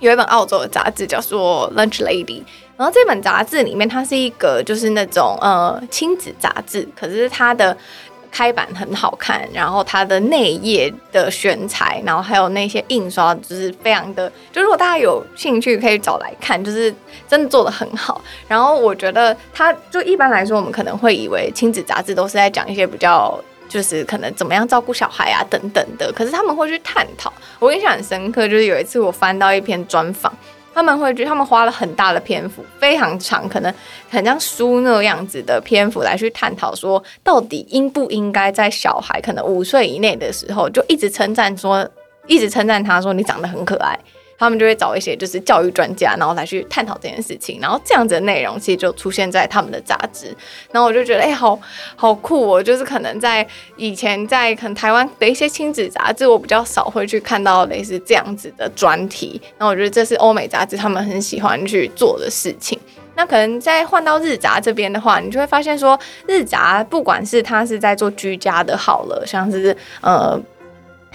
有一本澳洲的杂志叫做《Lunch Lady》，然后这本杂志里面它是一个就是那种呃亲子杂志，可是它的。开版很好看，然后它的内页的选材，然后还有那些印刷，就是非常的。就如果大家有兴趣，可以找来看，就是真的做得很好。然后我觉得，它就一般来说，我们可能会以为亲子杂志都是在讲一些比较，就是可能怎么样照顾小孩啊等等的。可是他们会去探讨。我印象很深刻，就是有一次我翻到一篇专访。他们会觉得他们花了很大的篇幅，非常长，可能很像书那样子的篇幅来去探讨说，到底应不应该在小孩可能五岁以内的时候，就一直称赞说，一直称赞他说你长得很可爱。他们就会找一些就是教育专家，然后来去探讨这件事情，然后这样子的内容其实就出现在他们的杂志，然后我就觉得哎、好好酷哦！就是可能在以前在可能台湾的一些亲子杂志，我比较少会去看到类似这样子的专题，然后我觉得这是欧美杂志他们很喜欢去做的事情。那可能再换到日杂这边的话，你就会发现说，日杂不管是他是在做居家的，好了，像是呃。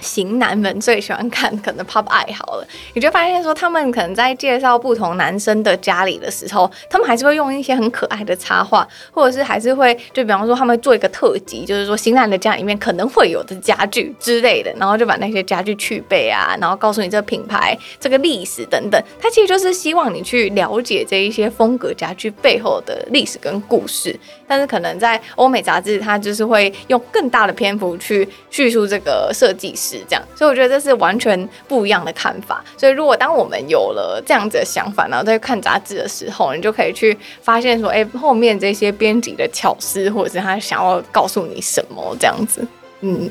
型男们最喜欢看可能 pop 爱好了，你就发现说他们可能在介绍不同男生的家里的时候，他们还是会用一些很可爱的插画，或者是还是会就比方说他们做一个特辑，就是说型男的家里面可能会有的家具之类的，然后就把那些家具去背啊，然后告诉你这个品牌、这个历史等等，他其实就是希望你去了解这一些风格家具背后的历史跟故事。但是可能在欧美杂志，它就是会用更大的篇幅去叙述这个设计师。是这样，所以我觉得这是完全不一样的看法。所以如果当我们有了这样子的想法，然后在看杂志的时候，你就可以去发现说，哎，后面这些编辑的巧思，或者是他想要告诉你什么这样子。嗯，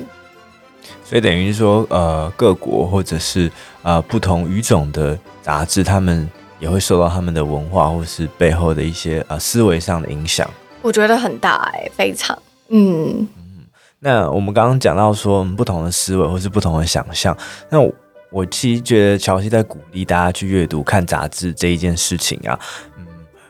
所以等于说，呃，各国或者是呃不同语种的杂志，他们也会受到他们的文化或是背后的一些呃思维上的影响。我觉得很大哎，非常嗯。那我们刚刚讲到说不同的思维或是不同的想象，那我，我其实觉得乔西在鼓励大家去阅读看杂志这一件事情啊，嗯，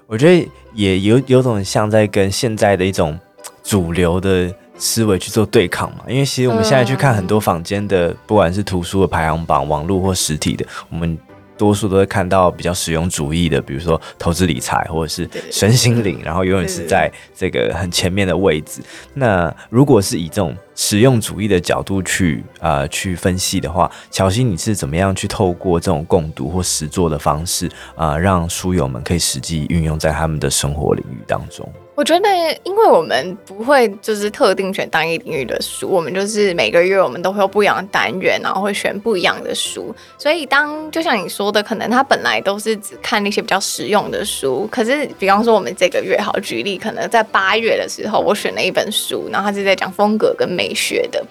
我觉得也有有种像在跟现在的一种主流的思维去做对抗嘛，因为其实我们现在去看很多坊间的，不管是图书的排行榜、网络或实体的，我们。多数都会看到比较实用主义的，比如说投资理财或者是身心灵，然后永远是在这个很前面的位置。那如果是以这种实用主义的角度去啊、呃、去分析的话，乔西你是怎么样去透过这种共读或实作的方式啊、呃，让书友们可以实际运用在他们的生活领域当中？我觉得，因为我们不会就是特定选单一领域的书，我们就是每个月我们都会有不一样的单元，然后会选不一样的书。所以当就像你说的，可能他本来都是只看那些比较实用的书，可是比方说我们这个月好举例，可能在八月的时候，我选了一本书，然后他是在讲风格跟美学的。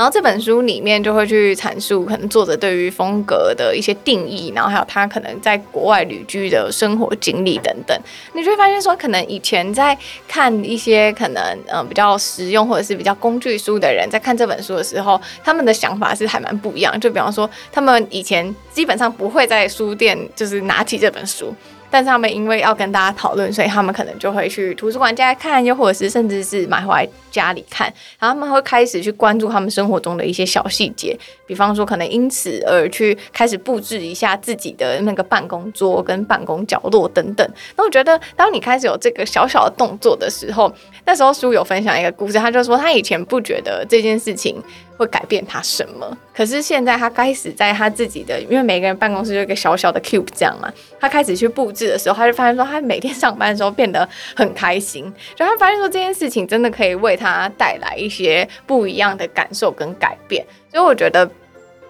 然后这本书里面就会去阐述可能作者对于风格的一些定义，然后还有他可能在国外旅居的生活经历等等。你就会发现说，可能以前在看一些可能嗯比较实用或者是比较工具书的人，在看这本书的时候，他们的想法是还蛮不一样。就比方说，他们以前基本上不会在书店就是拿起这本书。但是他们因为要跟大家讨论，所以他们可能就会去图书馆家看，又或者是甚至是买回来家里看。然后他们会开始去关注他们生活中的一些小细节，比方说可能因此而去开始布置一下自己的那个办公桌跟办公角落等等。那我觉得，当你开始有这个小小的动作的时候，那时候书有分享一个故事，他就说他以前不觉得这件事情会改变他什么，可是现在他开始在他自己的，因为每个人办公室有一个小小的 cube 这样嘛，他开始去布置的时候，他就发现说，他每天上班的时候变得很开心，就他发现说这件事情真的可以为他带来一些不一样的感受跟改变，所以我觉得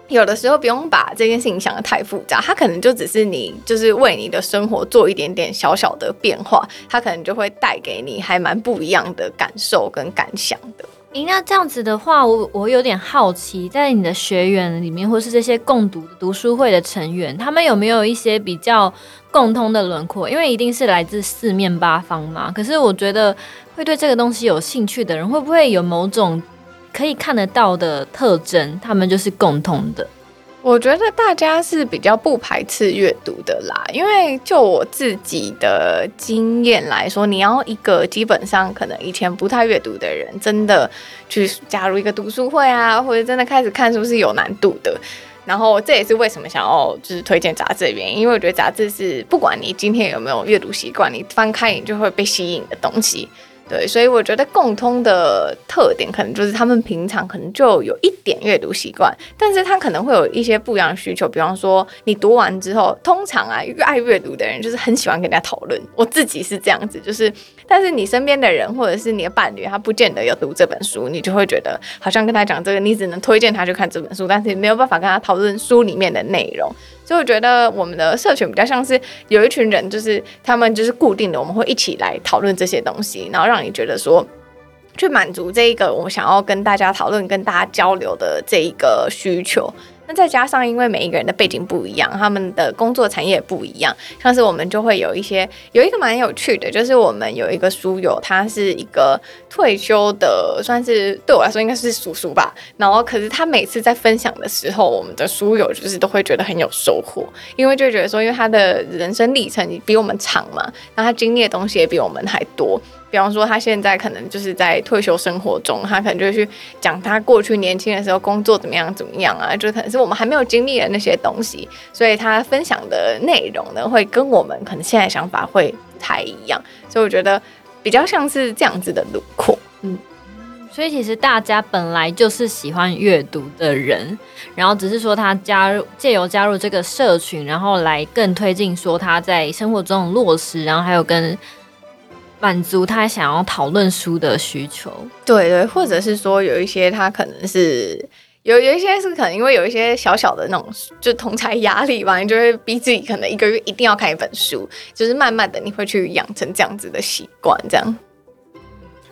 有的时候不用把这件事情想得太复杂，他可能就只是你就是为你的生活做一点点小小的变化，他可能就会带给你还蛮不一样的感受跟感想的。诶，那这样子的话，我我有点好奇，在你的学员里面，或是这些共读读书会的成员，他们有没有一些比较共通的轮廓？因为一定是来自四面八方嘛。可是我觉得，会对这个东西有兴趣的人，会不会有某种可以看得到的特征？他们就是共通的。我觉得大家是比较不排斥阅读的啦，因为就我自己的经验来说，你要一个基本上可能以前不太阅读的人，真的去加入一个读书会啊，或者真的开始看书是有难度的。然后这也是为什么想要就是推荐杂志的原因，因为我觉得杂志是不管你今天有没有阅读习惯，你翻开你就会被吸引的东西。对，所以我觉得共通的特点可能就是他们平常可能就有一点阅读习惯，但是他可能会有一些不一样的需求，比方说你读完之后，通常啊，越爱阅读的人就是很喜欢跟人家讨论。我自己是这样子，就是但是你身边的人或者是你的伴侣，他不见得有读这本书，你就会觉得好像跟他讲这个，你只能推荐他去看这本书，但是没有办法跟他讨论书里面的内容。所以我觉得我们的社群比较像是有一群人，就是他们就是固定的，我们会一起来讨论这些东西，然后让你觉得说，去满足这一个我想要跟大家讨论、跟大家交流的这一个需求。再加上，因为每一个人的背景不一样，他们的工作产业不一样。像是我们就会有一些，有一个蛮有趣的，就是我们有一个书友，他是一个退休的，算是对我来说应该是叔叔吧。然后，可是他每次在分享的时候，我们的书友就是都会觉得很有收获，因为就觉得说，因为他的人生历程比我们长嘛，那他经历的东西也比我们还多。比方说，他现在可能就是在退休生活中，他可能就会去讲他过去年轻的时候工作怎么样怎么样啊，就可能是我们还没有经历的那些东西，所以他分享的内容呢，会跟我们可能现在想法会不太一样，所以我觉得比较像是这样子的轮廓，嗯，所以其实大家本来就是喜欢阅读的人，然后只是说他加入借由加入这个社群，然后来更推进说他在生活中的落实，然后还有跟。满足他想要讨论书的需求，对对，或者是说有一些他可能是有有一些是可能因为有一些小小的那种就同才压力吧，你就会逼自己可能一个月一定要看一本书，就是慢慢的你会去养成这样子的习惯，这样。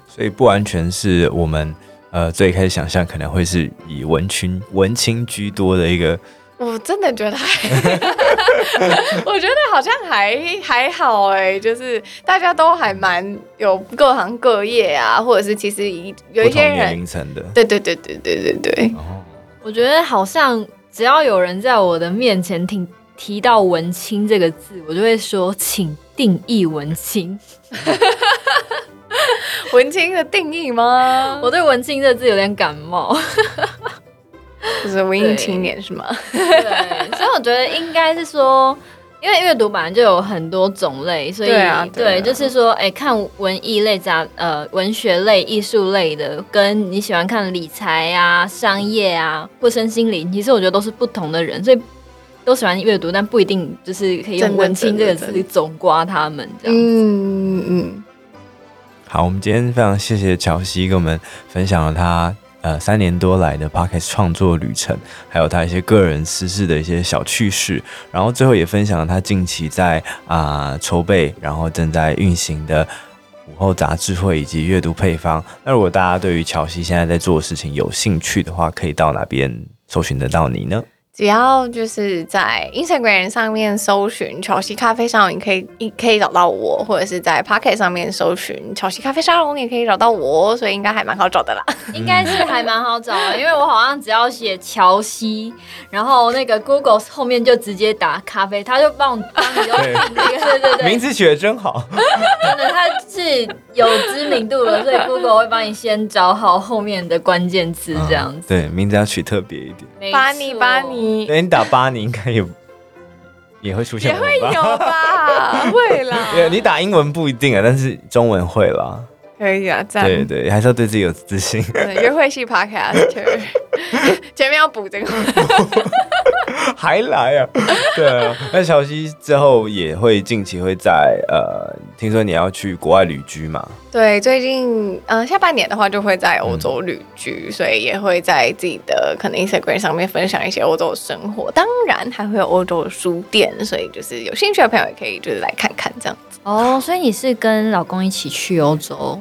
所以不完全是我们呃最开始想象可能会是以文青文青居多的一个。我真的觉得还，我觉得好像还还好哎，就是大家都还蛮有各行各业啊，或者是其实有一些人年龄层的，对对对对对对对。我觉得好像只要有人在我的面前提提到“文青”这个字，我就会说，请定义文青。文青的定义吗？我对“文青”这个字有点感冒。就是文艺青年是吗？对，所以我觉得应该是说，因为阅读本来就有很多种类，所以对，就是说，哎、欸，看文艺类杂呃文学类、艺术类的，跟你喜欢看理财啊、商业啊或身心灵，其实我觉得都是不同的人，所以都喜欢阅读，但不一定就是可以用文青这个词总刮他们这样子。嗯嗯。好，我们今天非常谢谢乔西跟我们分享了他呃三年多来的 Podcast 创作旅程，还有他一些个人私事的一些小趣事，然后最后也分享了他近期在啊、筹备，然后正在运行的午后杂志会以及阅读配方。那如果大家对于乔西现在在做的事情有兴趣的话，可以到哪边搜寻得到你呢？只要就是在 Instagram 上面搜寻乔西咖啡沙龙，你可以一可以找到我，或者是在 Pocket 上面搜寻乔西咖啡沙龙，你也可以找到我，所以应该还蛮好找的啦。应该是还蛮好找的，因为我好像只要写乔西，然后那个 Google 后面就直接打咖啡，他就帮我帮你用那个，对对对。对，名字取得真好，真的他是有知名度的，所以 Google 会帮你先找好后面的关键词这样子。嗯、对，名字要取特别一点，巴尼巴尼。对，你打八，你应该也也会出现，也会有吧？会啦。对，你打英文不一定啊，但是中文会啦。可以啊，赞。对对，还是要对自己有自信。约会系 Podcaster，前面要补这个。还来啊？对啊。那小溪之后也会近期会在呃，听说你要去国外旅居嘛？对，最近呃下半年的话就会在欧洲旅居，嗯，所以也会在自己的可能 Instagram 上面分享一些欧洲的生活，当然还会有欧洲的书店，所以就是有兴趣的朋友也可以就是来看看这样子。哦，所以你是跟老公一起去欧洲？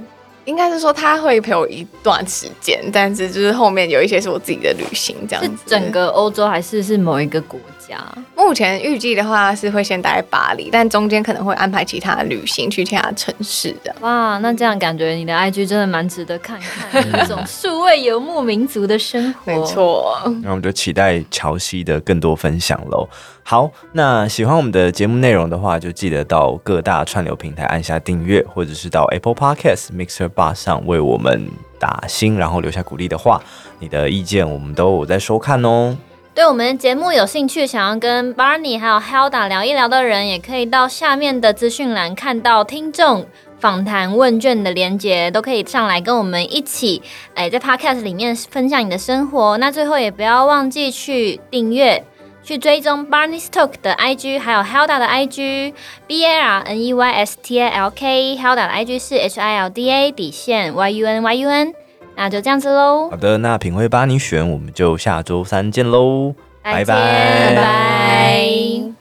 应该是说他会陪我一段时间，但是就是后面有一些是我自己的旅行，这样子。整个欧洲还是是某一个国家？目前预计的话是会先待在巴黎，但中间可能会安排其他的旅行去其他城市的。哇，那这样感觉你的 IG 真的蛮值得看看，那种数位游牧民族的生活。没错，那我们就期待乔西的更多分享喽。好，那喜欢我们的节目内容的话，就记得到各大串流平台按下订阅，或者是到 Apple Podcast Mixer Bar 上为我们打星，然后留下鼓励的话，你的意见我们都有在收看哦。对我们节目有兴趣，想要跟 Barney 还有 Hilda 聊一聊的人，也可以到下面的资讯栏看到听众访谈问卷的连接，都可以上来跟我们一起，哎，在 Podcast 里面分享你的生活。那最后也不要忘记去订阅。去追踪 Barney's Talk 的 IG，还有 Hilda 的 IG，B A R N E Y S T A L K，Hilda 的 IG 是 H I L D A 底线 Y U N Y U N，那就这样子喽。好的，那品味帮你选，我们就下周三见喽，拜拜。拜拜。